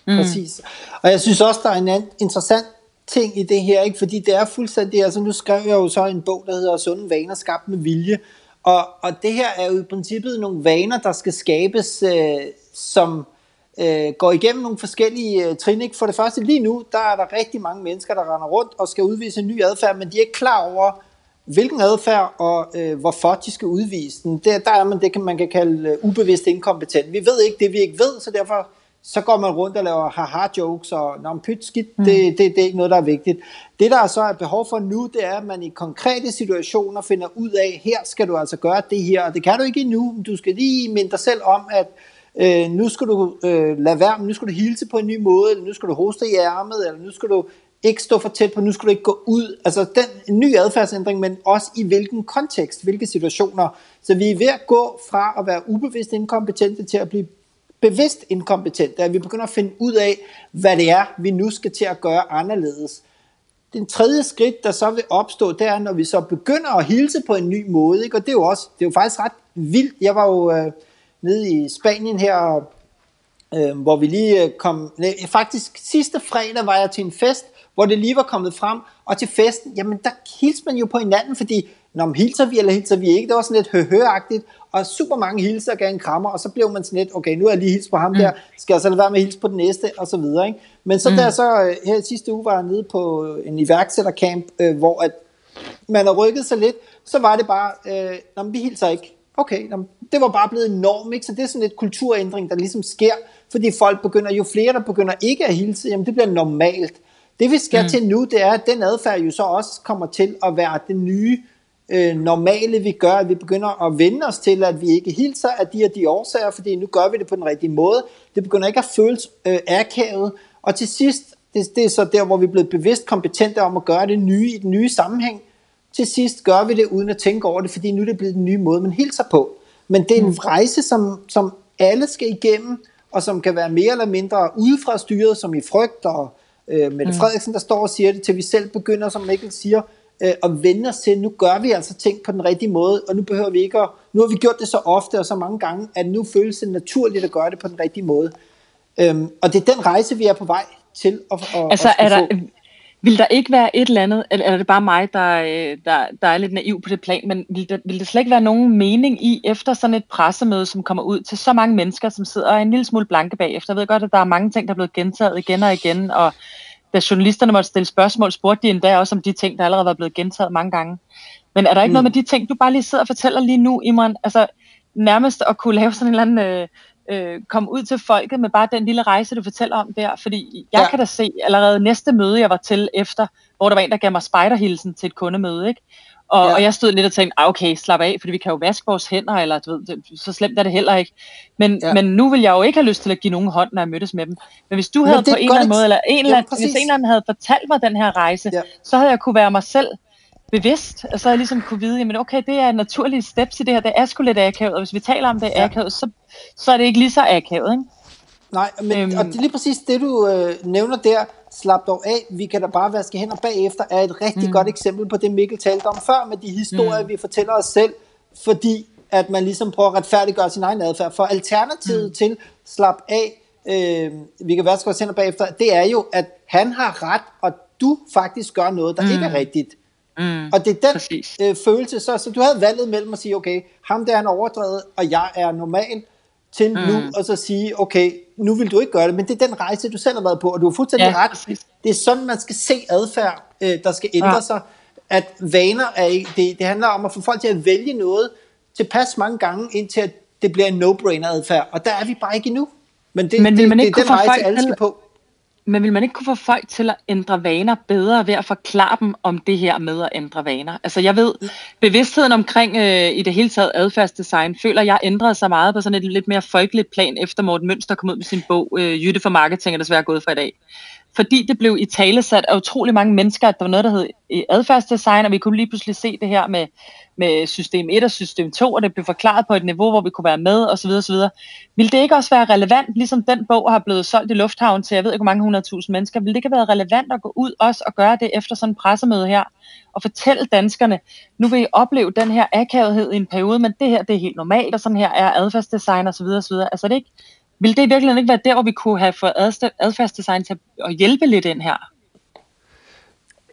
Mm. Præcis. Og jeg synes også, der er en anden interessant ting i det her, ikke? fordi det er fuldstændig, altså nu skrev jeg jo så en bog, der hedder Sunde Vaner, skabt med vilje, og, og det her er jo i princippet nogle vaner, der skal skabes, øh, som øh, går igennem nogle forskellige øh, trin. Ikke? For det første, lige nu, der er der rigtig mange mennesker, der render rundt og skal udvise en ny adfærd, men de er ikke klar over, hvilken adfærd og øh, hvorfor de skal udvise den. Der, der er man det, kan, man kan kalde øh, ubevidst inkompetent. Vi ved ikke det, vi ikke ved, så derfor så går man rundt og laver haha-jokes, og når man pyt skidt, mm. det, det, det er ikke noget, der er vigtigt. Det, der så er behov for nu, det er, at man i konkrete situationer finder ud af, her skal du altså gøre det her, og det kan du ikke endnu, du skal lige minde dig selv om, at øh, nu skal du øh, lade være, nu skal du hilse på en ny måde, eller nu skal du hoste i ærmet, eller nu skal du ikke stå for tæt på, nu skal du ikke gå ud. Altså den en ny adfærdsændring, men også i hvilken kontekst, hvilke situationer. Så vi er ved at gå fra at være ubevidst inkompetente til at blive bevidst inkompetente, at vi begynder at finde ud af, hvad det er, vi nu skal til at gøre anderledes. Den tredje skridt, der så vil opstå, det er, når vi så begynder at hilse på en ny måde, ikke? og det er jo også, det er jo faktisk ret vildt. Jeg var jo, øh, nede i Spanien her, øh, hvor vi lige øh, kom, nej, faktisk sidste fredag var jeg til en fest, hvor det lige var kommet frem, og til festen, jamen der hilser man jo på hinanden, fordi når man hilser vi, eller hilser vi ikke, det var sådan lidt høhøagtigt, og super mange hilser gav en krammer, og så blev man sådan lidt, okay, nu er jeg lige hilst på ham mm. der, skal jeg så lade være med at hilse på den næste, og så videre, ikke? Men så mm. der så, øh, her sidste uge var jeg nede på en iværksættercamp, øh, hvor at man har rykket sig lidt, så var det bare, øh, når vi hilser ikke, okay, det var bare blevet enormt, ikke? så det er sådan et kulturændring, der ligesom sker, fordi folk begynder, jo flere der begynder ikke at hilse, jamen det bliver normalt. Det vi skal mm. til nu, det er, at den adfærd jo så også kommer til at være det nye øh, normale, vi gør, at vi begynder at vende os til, at vi ikke hilser af de og de årsager, fordi nu gør vi det på den rigtige måde. Det begynder ikke at føles øh, akavet, og til sidst, det, det er så der, hvor vi er blevet bevidst kompetente om at gøre det nye i den nye sammenhæng, til sidst gør vi det uden at tænke over det, fordi nu er det blevet den nye måde, man hilser på. Men det er en mm. rejse, som, som alle skal igennem, og som kan være mere eller mindre udefra styret, som i frygt, og øh, Mette mm. Frederiksen, der står og siger det, til vi selv begynder, som Mikkel siger, øh, at vende os til, nu gør vi altså ting på den rigtige måde, og nu behøver vi ikke at, nu har vi gjort det så ofte og så mange gange, at nu føles det naturligt at gøre det på den rigtige måde. Øhm, og det er den rejse, vi er på vej til at, at, altså, at er der, få. Vil der ikke være et eller andet, eller er det bare mig, der, øh, der, der er lidt naiv på det plan, men vil der, vil der slet ikke være nogen mening i, efter sådan et pressemøde, som kommer ud til så mange mennesker, som sidder en lille smule blanke bagefter? Jeg ved godt, at der er mange ting, der er blevet gentaget igen og igen, og da journalisterne måtte stille spørgsmål, spurgte de endda også om de ting, der allerede var blevet gentaget mange gange. Men er der ikke mm. noget med de ting, du bare lige sidder og fortæller lige nu, Imran? Altså nærmest at kunne lave sådan en eller anden... Øh, øh, komme ud til folket med bare den lille rejse, du fortæller om der. Fordi jeg Ja. kan da se allerede næste møde, jeg var til efter, hvor der var en, der gav mig spejderhilsen til et kundemøde, ikke? Og, Ja. ja. og jeg stod lidt og tænkte, ah, okay, slap af, fordi vi kan jo vaske vores hænder, eller du ved, det, så slemt er det heller ikke. Men, Ja. ja. men nu vil jeg jo ikke have lyst til at give nogen hånd, når jeg mødtes med dem. Men hvis du havde på en eller anden måde, eller en eller anden, hvis præcis. en eller anden havde fortalt mig den her rejse, Ja. ja. så havde jeg kunne være mig selv bevidst, og så havde jeg ligesom kunne vide, jamen okay, det er naturlige steps i det her, det er sgu lidt akavet, og hvis vi taler om det Ja. akavet, så, så er det ikke lige så akavet, ikke? Nej, men, øhm, og det er lige præcis det, du øh, nævner der. Slap dog af, vi kan da bare vaske hænder bagefter, er et rigtig mm. godt eksempel på det, Mikkel talte om før, med de historier, mm. vi fortæller os selv, fordi at man ligesom prøver at retfærdiggøre sin egen adfærd. For alternativet mm. til slap af, øh, vi kan vaske vores hænder bagefter, det er jo, at han har ret, og du faktisk gør noget, der mm. ikke er rigtigt. Mm. Og det er den Præcis. øh, følelse, så, så du havde valget mellem at sige, okay, ham der er han overdrevet, og jeg er normal, til mm. nu, og så sige, okay, nu vil du ikke gøre det, men det er den rejse, du selv har været på, og du har fuldstændig Ja, ret. præcis. Det er sådan, man skal se adfærd, øh, der skal ændre Ja. sig. At vaner er ikke, det, det handler om at få folk til at vælge noget tilpas mange gange, indtil at det bliver en no-brainer adfærd, og der er vi bare ikke endnu. Men det, Men vil det, man det ikke er den folk alle skal på. Men vil man ikke kunne få folk til at ændre vaner bedre ved at forklare dem om det her med at ændre vaner? Altså jeg ved, bevidstheden omkring øh, i det hele taget adfærdsdesign, føler jeg ændrede sig meget på sådan et lidt mere folkeligt plan, efter Morten Mønster kom ud med sin bog, øh, Jytte for Marketing er desværre gået fra i dag. Fordi det blev i talesat af utrolig mange mennesker, at der var noget, der hed øh, adfærdsdesign, og vi kunne lige pludselig se det her med, med system 1 og system 2, og det blev forklaret på et niveau, hvor vi kunne være med, osv. osv. Vil det ikke også være relevant, ligesom den bog har blevet solgt i lufthavn til, jeg ved ikke, hvor mange hundredtusind mennesker, vil det ikke have været relevant at gå ud også og gøre det efter sådan en pressemøde her, og fortælle danskerne, nu vil I opleve den her akavethed i en periode, men det her det er helt normalt, og sådan her er adfærdsdesign osv. osv. Altså er det ikke, vil det i virkeligheden ikke være der, hvor vi kunne have fået adfærdsdesign til at hjælpe lidt ind her?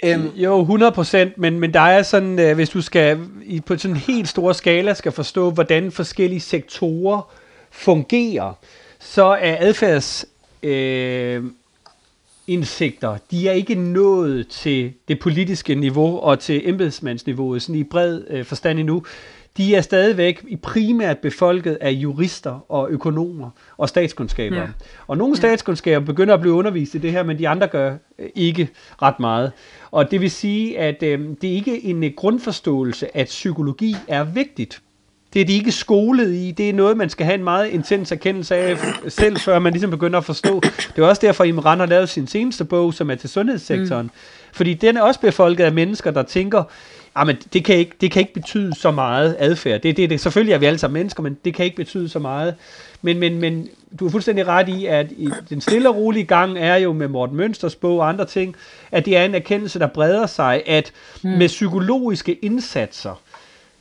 Øhm, Jo, 100%, men, men der er sådan, øh, hvis du skal i, på sådan en helt stor skala skal forstå, hvordan forskellige sektorer fungerer, så er adfærds øh, indsigter, de er ikke nået til det politiske niveau og til embedsmandsniveauet, sådan i bred øh, forstand endnu. De er stadigvæk i primært befolket af jurister og økonomer og statskundskaber. Ja. Og nogle statskundskaber begynder at blive undervist i det her, men de andre gør øh, ikke ret meget. Og det vil sige, at øh, det er ikke en øh, grundforståelse, at psykologi er vigtigt. Det er de ikke skolet i. Det er noget, man skal have en meget intens erkendelse af selv, før man ligesom begynder at forstå. Det er også derfor, at Imran har lavet sin seneste bog, som er til sundhedssektoren. Mm. Fordi den er også befolket af mennesker, der tænker, men det kan ikke, det kan ikke betyde så meget adfærd. Det, det, det, selvfølgelig er vi alle sammen mennesker, men det kan ikke betyde så meget. Men, men, men du er fuldstændig ret i, at i den stille og rolige gang er jo med Morten Mønsters bog og andre ting, at det er en erkendelse, der breder sig, at mm. med psykologiske indsatser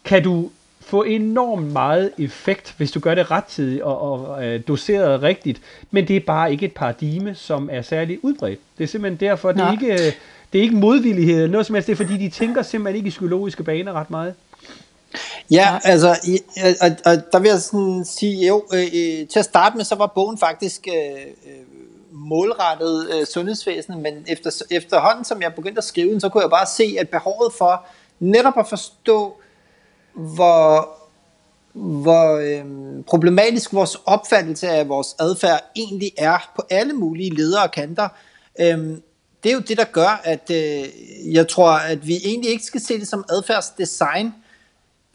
kan du få enormt meget effekt, hvis du gør det rettidigt og, og øh, doseret rigtigt, men det er bare ikke et paradigme, som er særlig udbredt. Det er simpelthen derfor, det Nej. ikke, øh, det er ikke modvillighed eller noget som helst, det er fordi, de tænker simpelthen ikke i psykologiske baner ret meget. Ja, altså, i- og, og, og der vil jeg sådan sige, jo, øh, øh, til at starte med, så var bogen faktisk øh, øh, målrettet øh, sundhedsvæsenet, men efter, efterhånden, som jeg begyndte at skrive den, så kunne jeg bare se, at behovet for netop at forstå, hvor, hvor øh, problematisk vores opfattelse af vores adfærd egentlig er på alle mulige ledere og kanter, øh, det er jo det, der gør, at øh, jeg tror, at vi egentlig ikke skal se det som adfærdsdesign,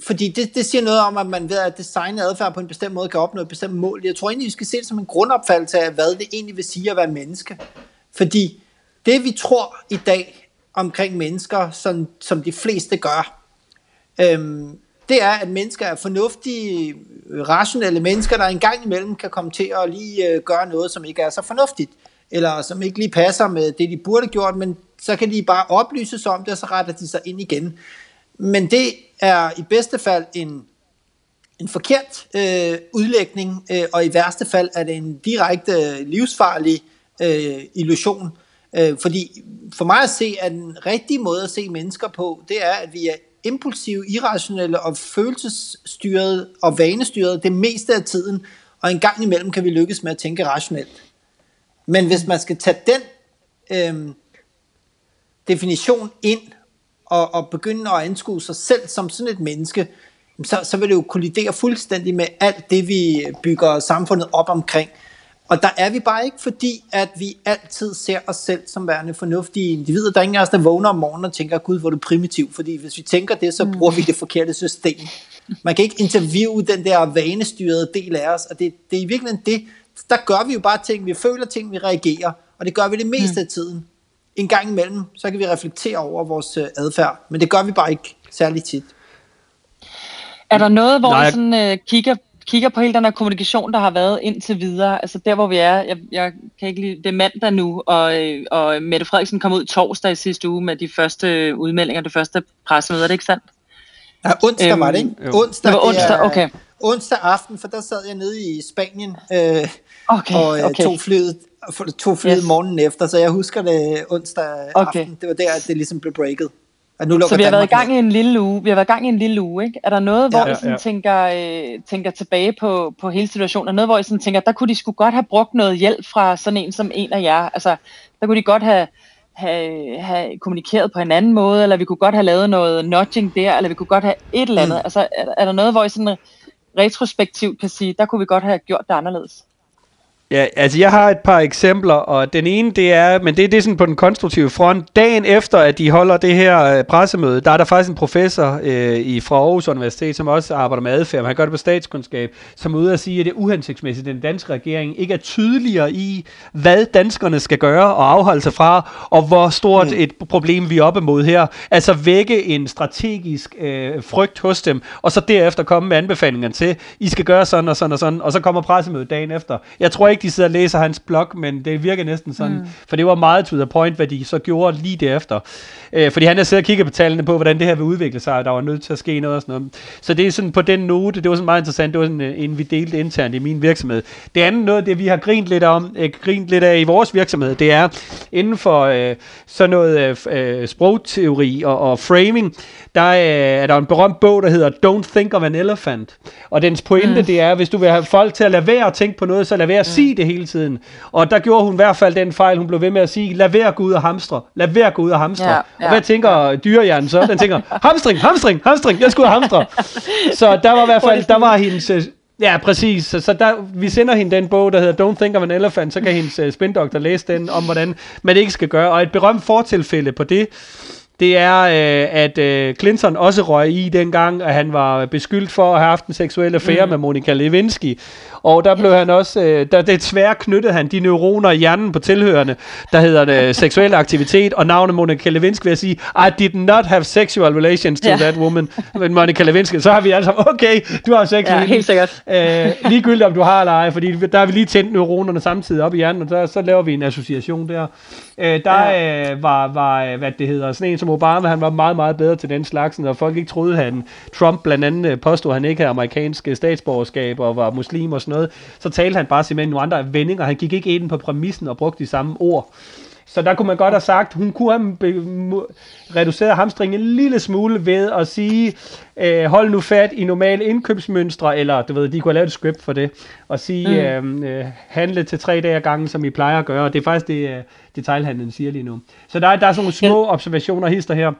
fordi det, det siger noget om, at man ved at designe adfærd på en bestemt måde kan opnå et bestemt mål. Jeg tror egentlig, vi skal se det som en grundopfattelse af, hvad det egentlig vil sige at være menneske. Fordi det, vi tror i dag omkring mennesker, som, som de fleste gør, øhm, det er, at mennesker er fornuftige, rationelle mennesker, der engang imellem kan komme til at lige øh, gøre noget, som ikke er så fornuftigt, eller som ikke lige passer med det, de burde have gjort, men så kan de bare oplyses om det, og så retter de sig ind igen. Men det er i bedste fald en, en forkert øh, udlægning, øh, og i værste fald er det en direkte øh, livsfarlig øh, illusion. Øh, fordi for mig at se, at den rigtige måde at se mennesker på, det er, at vi er impulsive, irrationelle og følelsesstyrede og vanestyrede det meste af tiden, og en gang imellem kan vi lykkes med at tænke rationelt. Men hvis man skal tage den øh, definition ind og, og begynde at anskue sig selv som sådan et menneske, så, så vil det jo kollidere fuldstændig med alt det, vi bygger samfundet op omkring. Og der er vi bare ikke, fordi at vi altid ser os selv som værende fornuftige individer. Der er ingen af os, der vågner om morgenen og tænker, gud, hvor er du primitiv. Fordi hvis vi tænker det, så bruger vi det forkerte system. Man kan ikke interviewe den der vanestyrede del af os, og det, det er i virkeligheden det, der gør vi jo bare ting, vi føler ting, vi reagerer, og det gør vi det meste af tiden. En gang imellem, så kan vi reflektere over vores øh, adfærd, men det gør vi bare ikke særlig tit. Er der noget, hvor Nej. Sådan, øh, kigger, kigger på hele den her kommunikation, der har været indtil videre? Altså der, hvor vi er, jeg, jeg kan ikke lide, det er mandag nu, og, øh, og Mette Frederiksen kom ud torsdag i sidste uge med de første udmeldinger, det første pressemøde, er det ikke sandt? Ja, onsdag øhm, var det, ikke? Jo. Onsdag, det var onsdag, okay. Onsdag aften, for der sad jeg nede i Spanien øh, okay, og øh, okay. tog flyet, tog flyet yes. morgenen efter, så jeg husker det onsdag okay. aften. Det var der, at det ligesom blev breaket. At nu så vi har Danmark været i gang i en lille uge. Vi har været i gang i en lille uge, ikke? Er der noget, hvor ja, I sådan ja. tænker, øh, tænker tilbage på, på hele situationen? Er noget, hvor I sådan tænker, der kunne de skulle godt have brugt noget hjælp fra sådan en som en af jer? Altså, der kunne de godt have, have, have kommunikeret på en anden måde, eller vi kunne godt have lavet noget nudging der, eller vi kunne godt have et eller andet. Mm. Altså, er, er der noget, hvor I sådan retrospektivt kan sige, der kunne vi godt have gjort det anderledes? Ja, altså jeg har et par eksempler, og den ene det er, men det, det er sådan på den konstruktive front. Dagen efter, at de holder det her øh, pressemøde, der er der faktisk en professor øh, i fra Aarhus Universitet, som også arbejder med adfærd, han gør det på statskundskab, som er ude at sige, at det er uhensigtsmæssigt, at den danske regering ikke er tydeligere i, hvad danskerne skal gøre og afholde sig fra, og hvor stort mm. et problem vi er oppe mod her. Altså vække en strategisk øh, frygt hos dem, og så derefter komme med anbefalingerne til, I skal gøre sådan og sådan og sådan, og så kommer pressemødet dagen efter. Jeg tror ikke, de sidder og læser hans blog, men det virker næsten sådan, mm. for det var meget to the point, hvad de så gjorde lige derefter. Øh, fordi han har siddet og kigget på tallene på, hvordan det her vil udvikle sig, og der var nødt til at ske noget og sådan noget. Så det er sådan på den note, det var sådan meget interessant, det var sådan øh, en, vi delte internt i min virksomhed. Det andet noget, det vi har grint lidt om, øh, grint lidt af i vores virksomhed, det er inden for øh, sådan noget øh, sprogteori og, og framing, der er, er der en berømt bog, der hedder Don't Think of an Elephant. Og dens pointe, mm. det er, hvis du vil have folk til at lade være at tænke på noget, så lad være at mm. sige det hele tiden. Og der gjorde hun i hvert fald den fejl, hun blev ved med at sige, lad være at gå ud og hamstre. Lad være at gå ud og hamstre. Ja, ja, og hvad tænker ja. dyrehjernen så? Den tænker, hamstring, hamstring, hamstring, jeg skulle hamstre. så der var i hvert fald, der var hendes... Øh, ja, præcis. Så, så der, vi sender hende den bog, der hedder Don't Think of an Elephant, så kan hendes uh, spindoktor læse den om, hvordan man ikke skal gøre. Og et berømt fortilfælde på det, det er, øh, at øh, Clinton også røg i dengang, at han var beskyldt for at have haft en seksuel affære mm. med Monica Lewinsky. Og der blev han også, øh, der desværre knyttede han de neuroner i hjernen på tilhørende, der hedder det øh, seksuel aktivitet, og navnet Monica Lewinsky vil jeg sige, I did not have sexual relations to yeah. that woman, men Monica Lewinsky, så har vi altså, okay, du har sex ja, helt sikkert. Øh, ligegyldigt om du har eller ej, fordi der har vi lige tændt neuronerne samtidig op i hjernen, og der, så laver vi en association der. Øh, der ja. øh, var, var, hvad det hedder, sådan en som Obama, han var meget, meget bedre til den slags, og folk ikke troede, han Trump blandt andet øh, påstod, at han ikke havde amerikansk øh, statsborgerskab og var muslim og sådan noget, så talte han bare simpelthen nogle andre vendinger. Han gik ikke ind på præmissen og brugte de samme ord. Så der kunne man godt have sagt, hun kunne have reduceret hamstringen en lille smule ved at sige, øh, hold nu fat i normale indkøbsmønstre, eller du ved, de kunne have lavet et script for det, og sige, mm. øh, handle til tre dage ad gangen, som I plejer at gøre, og det er faktisk det, øh, detailhandlen siger lige nu. Så der, der er sådan nogle små observationer hister her.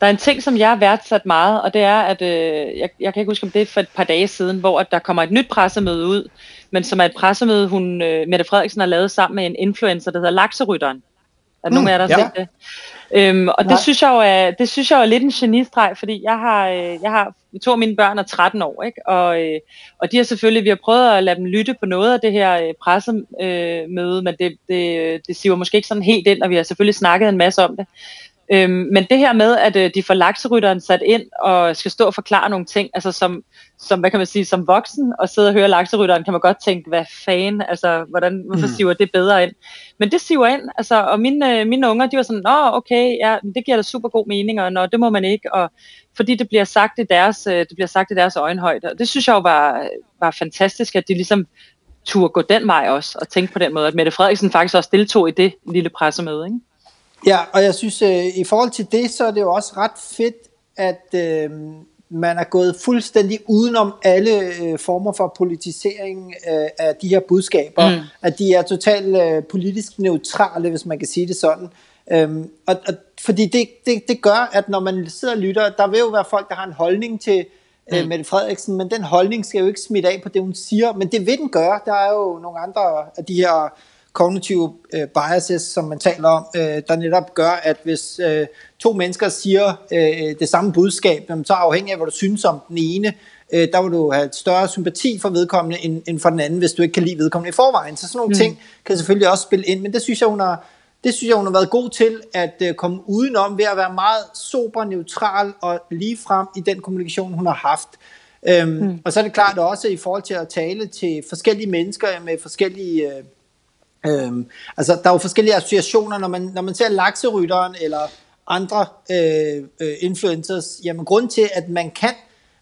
Der er en ting, som jeg har værdsat meget, og det er, at øh, jeg, jeg kan ikke huske, om det er for et par dage siden, hvor at der kommer et nyt pressemøde ud, men som er et pressemøde, hun, øh, Mette Frederiksen har lavet sammen med en influencer, der hedder Lakserytteren. Er der mm, nogen af jer, der har ja. set det? Øhm, og det synes, jeg jo er, det synes jeg jo er lidt en genistreg, fordi jeg har, øh, jeg har to af mine børn er 13 år, ikke? Og, øh, og de har selvfølgelig, vi har prøvet at lade dem lytte på noget af det her øh, pressemøde, men det, det, det siver måske ikke sådan helt ind, og vi har selvfølgelig snakket en masse om det. Øhm, men det her med, at øh, de får lakserytteren sat ind og skal stå og forklare nogle ting, altså som, som hvad kan man sige, som voksen og sidde og høre lakserytteren, kan man godt tænke, hvad fanden, altså hvordan, hvorfor mm. siver det bedre ind? Men det siver ind, altså, og mine, øh, mine unger, de var sådan, nå okay, ja, det giver da super god mening, og nå, det må man ikke, og fordi det bliver sagt i deres, øh, det bliver sagt i deres øjenhøjde, og det synes jeg jo var, var fantastisk, at de ligesom turde gå den vej også, og tænke på den måde, at Mette Frederiksen faktisk også deltog i det lille pressemøde, ikke? Ja, og jeg synes, øh, i forhold til det, så er det jo også ret fedt, at øh, man er gået fuldstændig udenom alle øh, former for politisering øh, af de her budskaber. Mm. At de er totalt øh, politisk neutrale, hvis man kan sige det sådan. Øhm, og, og, fordi det, det, det gør, at når man sidder og lytter, der vil jo være folk, der har en holdning til mm. øh, Mette Frederiksen, men den holdning skal jo ikke smitte af på det, hun siger, men det vil den gøre. Der er jo nogle andre af de her kognitive øh, biases, som man taler om, øh, der netop gør, at hvis øh, to mennesker siger øh, det samme budskab, jamen, så afhængig af, hvad du synes om den ene, øh, der vil du have et større sympati for vedkommende end, end for den anden, hvis du ikke kan lide vedkommende i forvejen. Så sådan nogle mm. ting kan selvfølgelig også spille ind, men det synes jeg, hun har, det synes jeg, hun har været god til at øh, komme udenom ved at være meget sober, neutral og lige frem i den kommunikation, hun har haft. Øhm, mm. Og så er det klart også i forhold til at tale til forskellige mennesker med forskellige... Øh, Øhm, altså, der er jo forskellige associationer, når man, når man ser lakserytteren eller andre øh, øh, influencers. Jamen, grund til, at man kan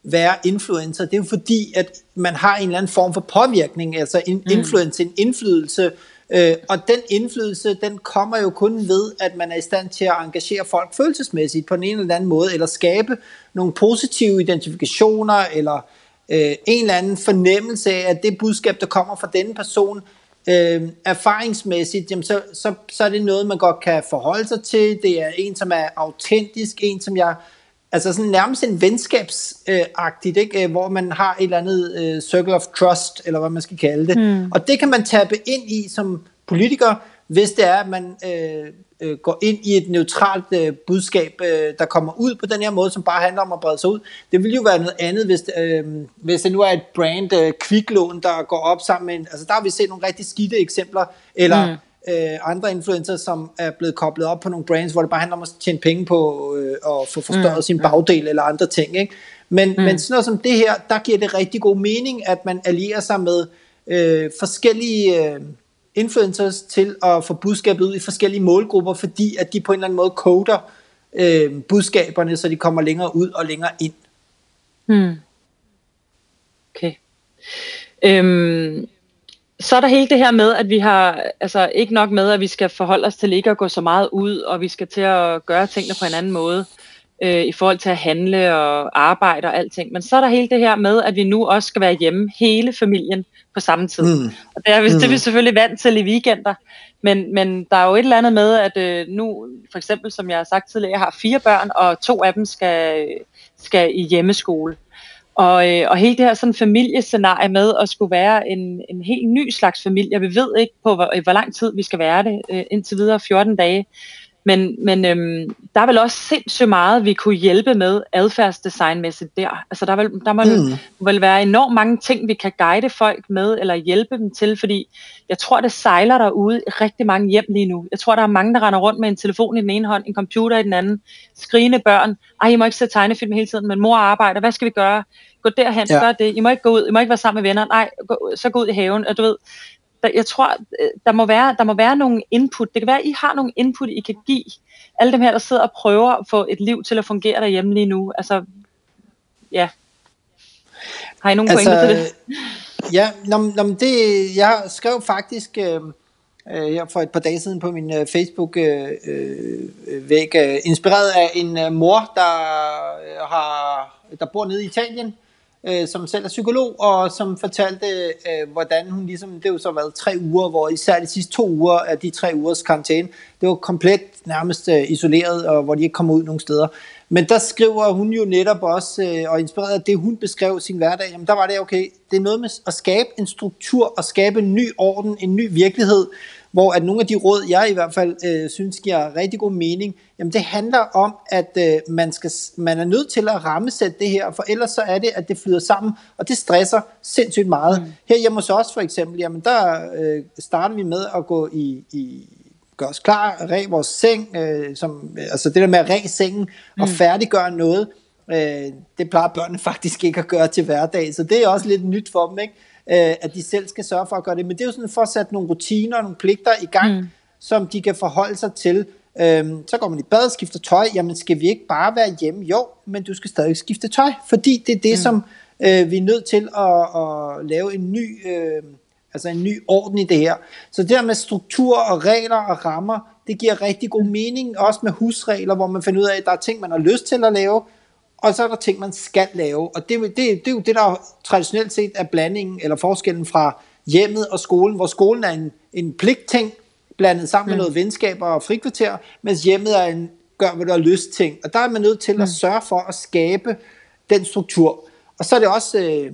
være influencer, det er jo fordi, at man har en eller anden form for påvirkning, altså en mm. influence, en indflydelse, øh, og den indflydelse, den kommer jo kun ved, at man er i stand til at engagere folk følelsesmæssigt på en eller anden måde, eller skabe nogle positive identifikationer, eller øh, en eller anden fornemmelse af, at det budskab, der kommer fra denne person, øh, erfaringsmæssigt, jamen så, så, så er det noget, man godt kan forholde sig til. Det er en, som er autentisk, en, som jeg... Altså sådan nærmest en venskabsagtigt, ikke? hvor man har et eller andet øh, circle of trust, eller hvad man skal kalde det. Mm. Og det kan man tabe ind i som politiker, hvis det er, at man øh, øh, går ind i et neutralt øh, budskab, øh, der kommer ud på den her måde, som bare handler om at brede sig ud. Det vil jo være noget andet, hvis, øh, hvis det nu er et brand, øh, kviklån, der går op sammen med en, altså der har vi set nogle rigtig skidte eksempler, eller mm. øh, andre influencer, som er blevet koblet op på nogle brands, hvor det bare handler om at tjene penge på øh, og få forstørret mm. sin bagdel eller andre ting, ikke? Men, mm. men sådan noget som det her, der giver det rigtig god mening, at man allierer sig med øh, forskellige... Øh, influencers til at få budskabet ud i forskellige målgrupper, fordi at de på en eller anden måde koder øh, budskaberne, så de kommer længere ud og længere ind. Hmm. Okay. Øhm, så er der hele det her med, at vi har, altså ikke nok med, at vi skal forholde os til ikke at gå så meget ud, og vi skal til at gøre tingene på en anden måde, øh, i forhold til at handle og arbejde og alting. Men så er der hele det her med, at vi nu også skal være hjemme, hele familien, på samme tid. Mm. Og det er, mm. det er vi selvfølgelig vant til i weekender. Men, men der er jo et eller andet med, at øh, nu, for eksempel som jeg har sagt tidligere, jeg har fire børn, og to af dem skal, skal i hjemmeskole. Og, øh, og hele det her sådan familiescenarie med at skulle være en, en helt ny slags familie. Vi ved ikke på, hvor, hvor lang tid vi skal være det. Øh, indtil videre 14 dage. Men, men øhm, der er vel også sindssygt meget, vi kunne hjælpe med adfærdsdesignmæssigt der. Altså der, vil, der må mm. vel være enormt mange ting, vi kan guide folk med, eller hjælpe dem til, fordi jeg tror, det sejler derude i rigtig mange hjem lige nu. Jeg tror, der er mange, der render rundt med en telefon i den ene hånd, en computer i den anden, skrigende børn. Ej, I må ikke se tegnefilm hele tiden, men mor arbejder, hvad skal vi gøre? Gå derhen, ja. gør det. I må ikke gå ud, I må ikke være sammen med venner. Nej, gå, så gå ud i haven. Og du ved, der, jeg tror, øh, der må, være, der må være nogle input. Det kan være, at I har nogle input, I kan give. Alle dem her, der sidder og prøver at få et liv til at fungere derhjemme lige nu. Altså, ja. Har I nogle altså, pointer til det? Ja, når, når det, jeg skrev faktisk øh, øh, her for et par dage siden på min øh, Facebook-væg, øh, øh, øh, inspireret af en øh, mor, der, øh, har, der bor nede i Italien, øh, som selv er psykolog, og som fortalte, øh, hvordan hun ligesom, det har jo så været tre uger, hvor især de sidste to uger af de tre ugers karantæne, det var komplet nærmest øh, isoleret, og hvor de ikke kom ud nogen steder. Men der skriver hun jo netop også, øh, og inspireret af det, hun beskrev sin hverdag, jamen der var det, okay, det er noget med at skabe en struktur, og skabe en ny orden, en ny virkelighed, hvor at nogle af de råd, jeg i hvert fald øh, synes giver rigtig god mening, jamen det handler om, at øh, man, skal, man er nødt til at rammesætte det her, for ellers så er det, at det flyder sammen, og det stresser sindssygt meget. Mm. Her hjemme hos os for eksempel, jamen der øh, starter vi med at gå i, i gøre os klar, ræg vores seng, øh, som, altså det der med at ræg sengen mm. og færdiggøre noget, øh, det plejer børnene faktisk ikke at gøre til hverdag, så det er også lidt nyt for dem, ikke? Øh, at de selv skal sørge for at gøre det. Men det er jo sådan for at sætte nogle rutiner og nogle pligter i gang, mm. som de kan forholde sig til. Øhm, så går man i bad og skifter tøj. Jamen skal vi ikke bare være hjemme? Jo, men du skal stadig skifte tøj, fordi det er det, mm. som øh, vi er nødt til at, at lave en ny, øh, altså en ny orden i det her. Så det der med struktur og regler og rammer, det giver rigtig god mening, også med husregler, hvor man finder ud af, at der er ting, man har lyst til at lave, og så er der ting, man skal lave. Og det, det, det er jo det, der traditionelt set er blandingen, eller forskellen fra hjemmet og skolen, hvor skolen er en, en pligtting, blandet sammen mm. med noget venskaber og frikvarter, mens hjemmet er en gør, hvad du har lyst ting. Og der er man nødt til mm. at sørge for at skabe den struktur. Og så er det også øh,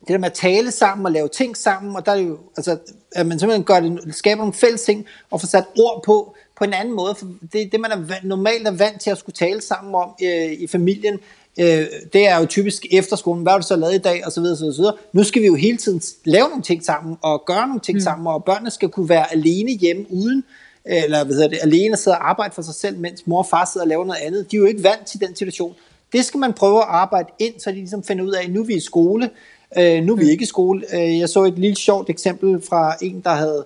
det der med at tale sammen og lave ting sammen, og der er det jo, altså, at man simpelthen gør det, skaber nogle fælles ting, og får sat ord på, på en anden måde, for det, det man er normalt er vant til at skulle tale sammen om øh, i familien, øh, det er jo typisk efterskolen, hvad har du så lavet i dag, og så videre, så videre, så videre. Nu skal vi jo hele tiden lave nogle ting sammen, og gøre nogle ting mm. sammen, og børnene skal kunne være alene hjemme uden, eller hvad hedder det, alene sidde og arbejde for sig selv, mens mor og far sidder og laver noget andet. De er jo ikke vant til den situation. Det skal man prøve at arbejde ind, så de ligesom finder ud af, at nu er vi i skole, øh, nu er vi ikke i skole. Øh, jeg så et lille sjovt eksempel fra en, der havde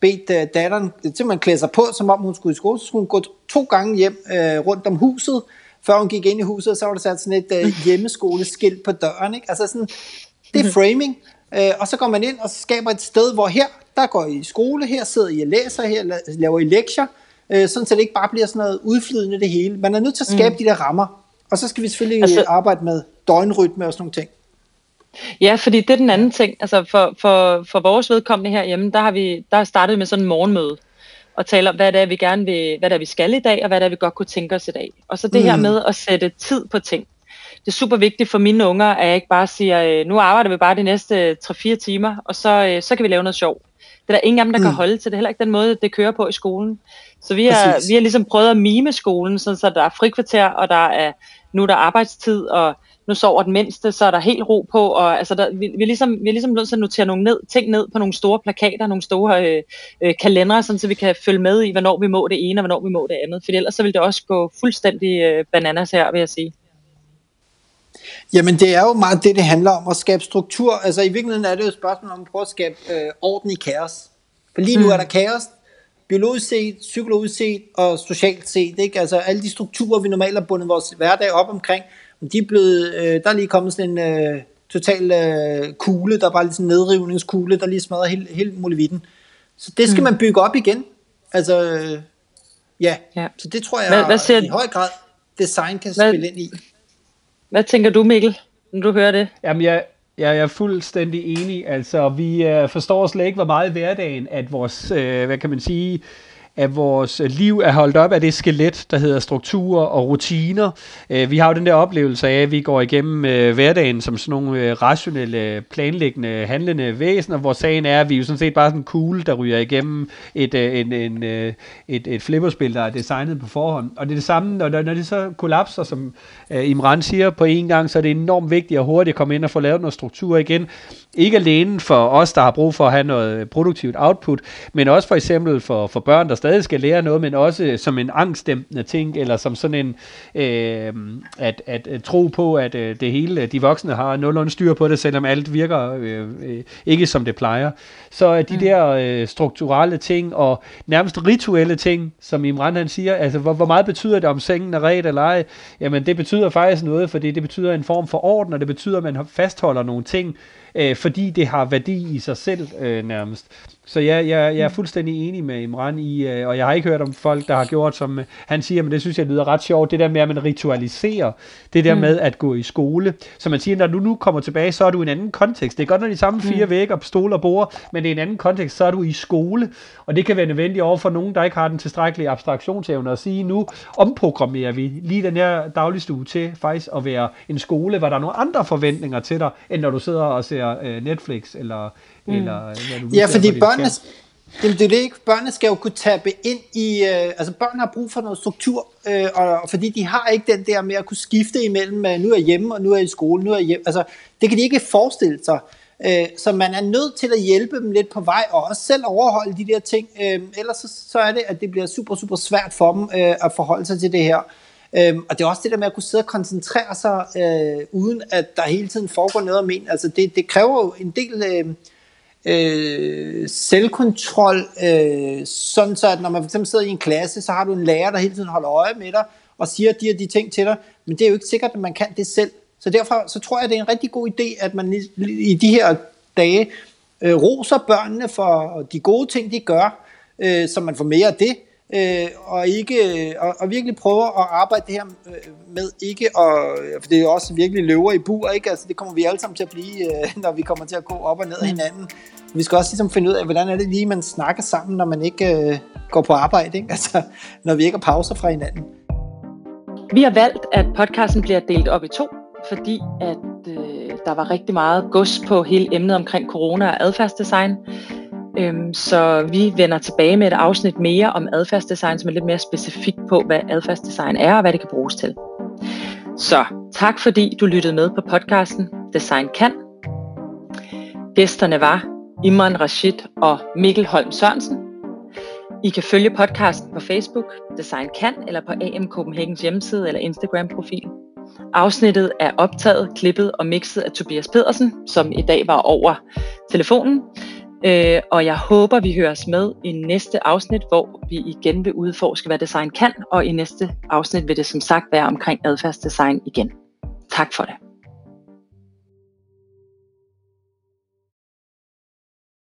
bedt øh, datteren simpelthen klæde sig på, som om hun skulle i skole. Så skulle hun gå to gange hjem øh, rundt om huset, før hun gik ind i huset, så var der sat sådan et øh, hjemmeskoleskilt på døren. Ikke? Altså sådan, det er mm. framing. Øh, og så går man ind og skaber et sted, hvor her, der går I i skole, her sidder I og læser, her laver I lektier, øh, sådan så det ikke bare bliver sådan noget udflydende det hele. Man er nødt til at skabe mm. de der rammer. Og så skal vi selvfølgelig altså, arbejde med døgnrytme og sådan nogle ting. Ja, fordi det er den anden ting. Altså for, for, for vores vedkommende herhjemme, der har vi der har startet med sådan en morgenmøde og tale om, hvad det er, vi gerne vil, hvad det er, vi skal i dag, og hvad det er, vi godt kunne tænke os i dag. Og så det mm. her med at sætte tid på ting. Det er super vigtigt for mine unger, at jeg ikke bare siger, øh, nu arbejder vi bare de næste 3-4 timer, og så, øh, så kan vi lave noget sjov. Det er der ingen af dem, der mm. kan holde til. Det er heller ikke den måde, det kører på i skolen. Så vi har, vi har ligesom prøvet at mime skolen, sådan så der er frikvarter, og der er, nu er der arbejdstid, og nu sover den mindste, så er der helt ro på, og altså der, vi, vi, er ligesom, vi er ligesom nødt til at notere nogle ned, ting ned på nogle store plakater, nogle store øh, øh, kalendere, sådan, så vi kan følge med i, hvornår vi må det ene, og hvornår vi må det andet, for ellers så vil det også gå fuldstændig øh, bananas her, vil jeg sige. Jamen det er jo meget det, det handler om, at skabe struktur. Altså i virkeligheden er det jo et spørgsmål om at prøve at skabe øh, orden i kaos. For lige nu mm. er der kaos, biologisk set, psykologisk set og socialt set. Ikke? Altså alle de strukturer, vi normalt har bundet vores hverdag op omkring, de er blevet, øh, der er lige kommet sådan en øh, total øh, kugle, der var lige sådan en nedrivningskugle, der lige smadrer hele, hele muligheden. Så det skal mm. man bygge op igen. Altså, øh, ja. ja. Så det tror jeg hvad, hvad siger, i høj grad design kan hvad, spille ind i. Hvad tænker du, Mikkel, når du hører det? Jamen, jeg, jeg, jeg er fuldstændig enig. Altså, vi øh, forstår slet ikke, hvor meget i hverdagen, at vores, øh, hvad kan man sige, at vores liv er holdt op af det skelet, der hedder strukturer og rutiner. Øh, vi har jo den der oplevelse af, at vi går igennem øh, hverdagen som sådan nogle øh, rationelle, planlæggende, handlende væsener, hvor sagen er, at vi er jo sådan set bare sådan en kugle, der ryger igennem et, øh, en, en, øh, et, et flipperspil, der er designet på forhånd. Og det er det samme, når, når det så kollapser, som Imran siger på en gang, så er det enormt vigtigt at hurtigt komme ind og få lavet noget struktur igen. Ikke alene for os, der har brug for at have noget produktivt output, men også for eksempel for, for børn, der stadig skal lære noget, men også som en angstdæmpende ting, eller som sådan en, øh, at, at, at tro på, at øh, det hele, de voksne har nogenlunde styr på det, selvom alt virker øh, øh, ikke som det plejer. Så de mm. der øh, strukturelle ting, og nærmest rituelle ting, som Imran han siger, altså hvor, hvor meget betyder det, om sengen er ret eller ej? Jamen det betyder faktisk noget, fordi det betyder en form for orden, og det betyder, at man fastholder nogle ting, øh, fordi det har værdi i sig selv øh, nærmest. Så ja, jeg, jeg er fuldstændig enig med Imran i, øh, og jeg har ikke hørt om folk, der har gjort, som øh, han siger, men det synes jeg lyder ret sjovt, det der med, at man ritualiserer, det der mm. med at gå i skole. Så man siger, når du nu kommer tilbage, så er du i en anden kontekst. Det er godt, når de samme fire mm. vægge og stole og bord, men det er en anden kontekst, så er du i skole, og det kan være nødvendigt over for nogen, der ikke har den tilstrækkelige abstraktionsevne at sige, nu omprogrammerer vi lige den her dagligstue til faktisk at være en skole, hvor der er nogle andre forventninger til dig, end når du sidder og ser øh, Netflix eller Mm. Eller, hvad du ja, fordi børnene, det, det er det ikke. Børnene skal jo kunne tabe ind i... Øh, altså børn har brug for noget struktur, øh, og, og fordi de har ikke den der med at kunne skifte imellem, øh, nu er jeg hjemme, og nu er jeg i skole, nu er jeg hjemme. Altså, det kan de ikke forestille sig. Øh, så man er nødt til at hjælpe dem lidt på vej, og også selv overholde de der ting. Øh, ellers så, så er det, at det bliver super, super svært for dem øh, at forholde sig til det her. Øhm, og det er også det der med at kunne sidde og koncentrere sig, øh, uden at der hele tiden foregår noget om en. Altså det, det kræver jo en del... Øh, øh, selvkontrol, øh, sådan så at når man fx sidder i en klasse, så har du en lærer, der hele tiden holder øje med dig, og siger de og de ting til dig, men det er jo ikke sikkert, at man kan det selv. Så derfor så tror jeg, det er en rigtig god idé, at man i de her dage øh, roser børnene for de gode ting, de gør, øh, så man får mere af det, øh, og, ikke, og, og virkelig prøver at arbejde det her øh, med ikke at, for det er jo også virkelig løver i bur, ikke? Altså, det kommer vi alle sammen til at blive, øh, når vi kommer til at gå op og ned af mm. hinanden. Vi skal også ligesom finde ud af, hvordan er det lige, man snakker sammen, når man ikke øh, går på arbejde, ikke? Altså, når vi ikke har pauser fra hinanden. Vi har valgt, at podcasten bliver delt op i to, fordi at øh, der var rigtig meget gods på hele emnet omkring corona og adfærdsdesign. Øhm, så vi vender tilbage med et afsnit mere om adfærdsdesign, som er lidt mere specifikt på, hvad adfærdsdesign er og hvad det kan bruges til. Så tak fordi du lyttede med på podcasten Design Kan. Gæsterne var Imran Rashid og Mikkel Holm Sørensen. I kan følge podcasten på Facebook, Design Kan, eller på AM Copenhagens hjemmeside eller Instagram-profil. Afsnittet er optaget, klippet og mixet af Tobias Pedersen, som i dag var over telefonen. Øh, og jeg håber, vi høres med i næste afsnit, hvor vi igen vil udforske, hvad design kan, og i næste afsnit vil det som sagt være omkring adfærdsdesign igen. Tak for det.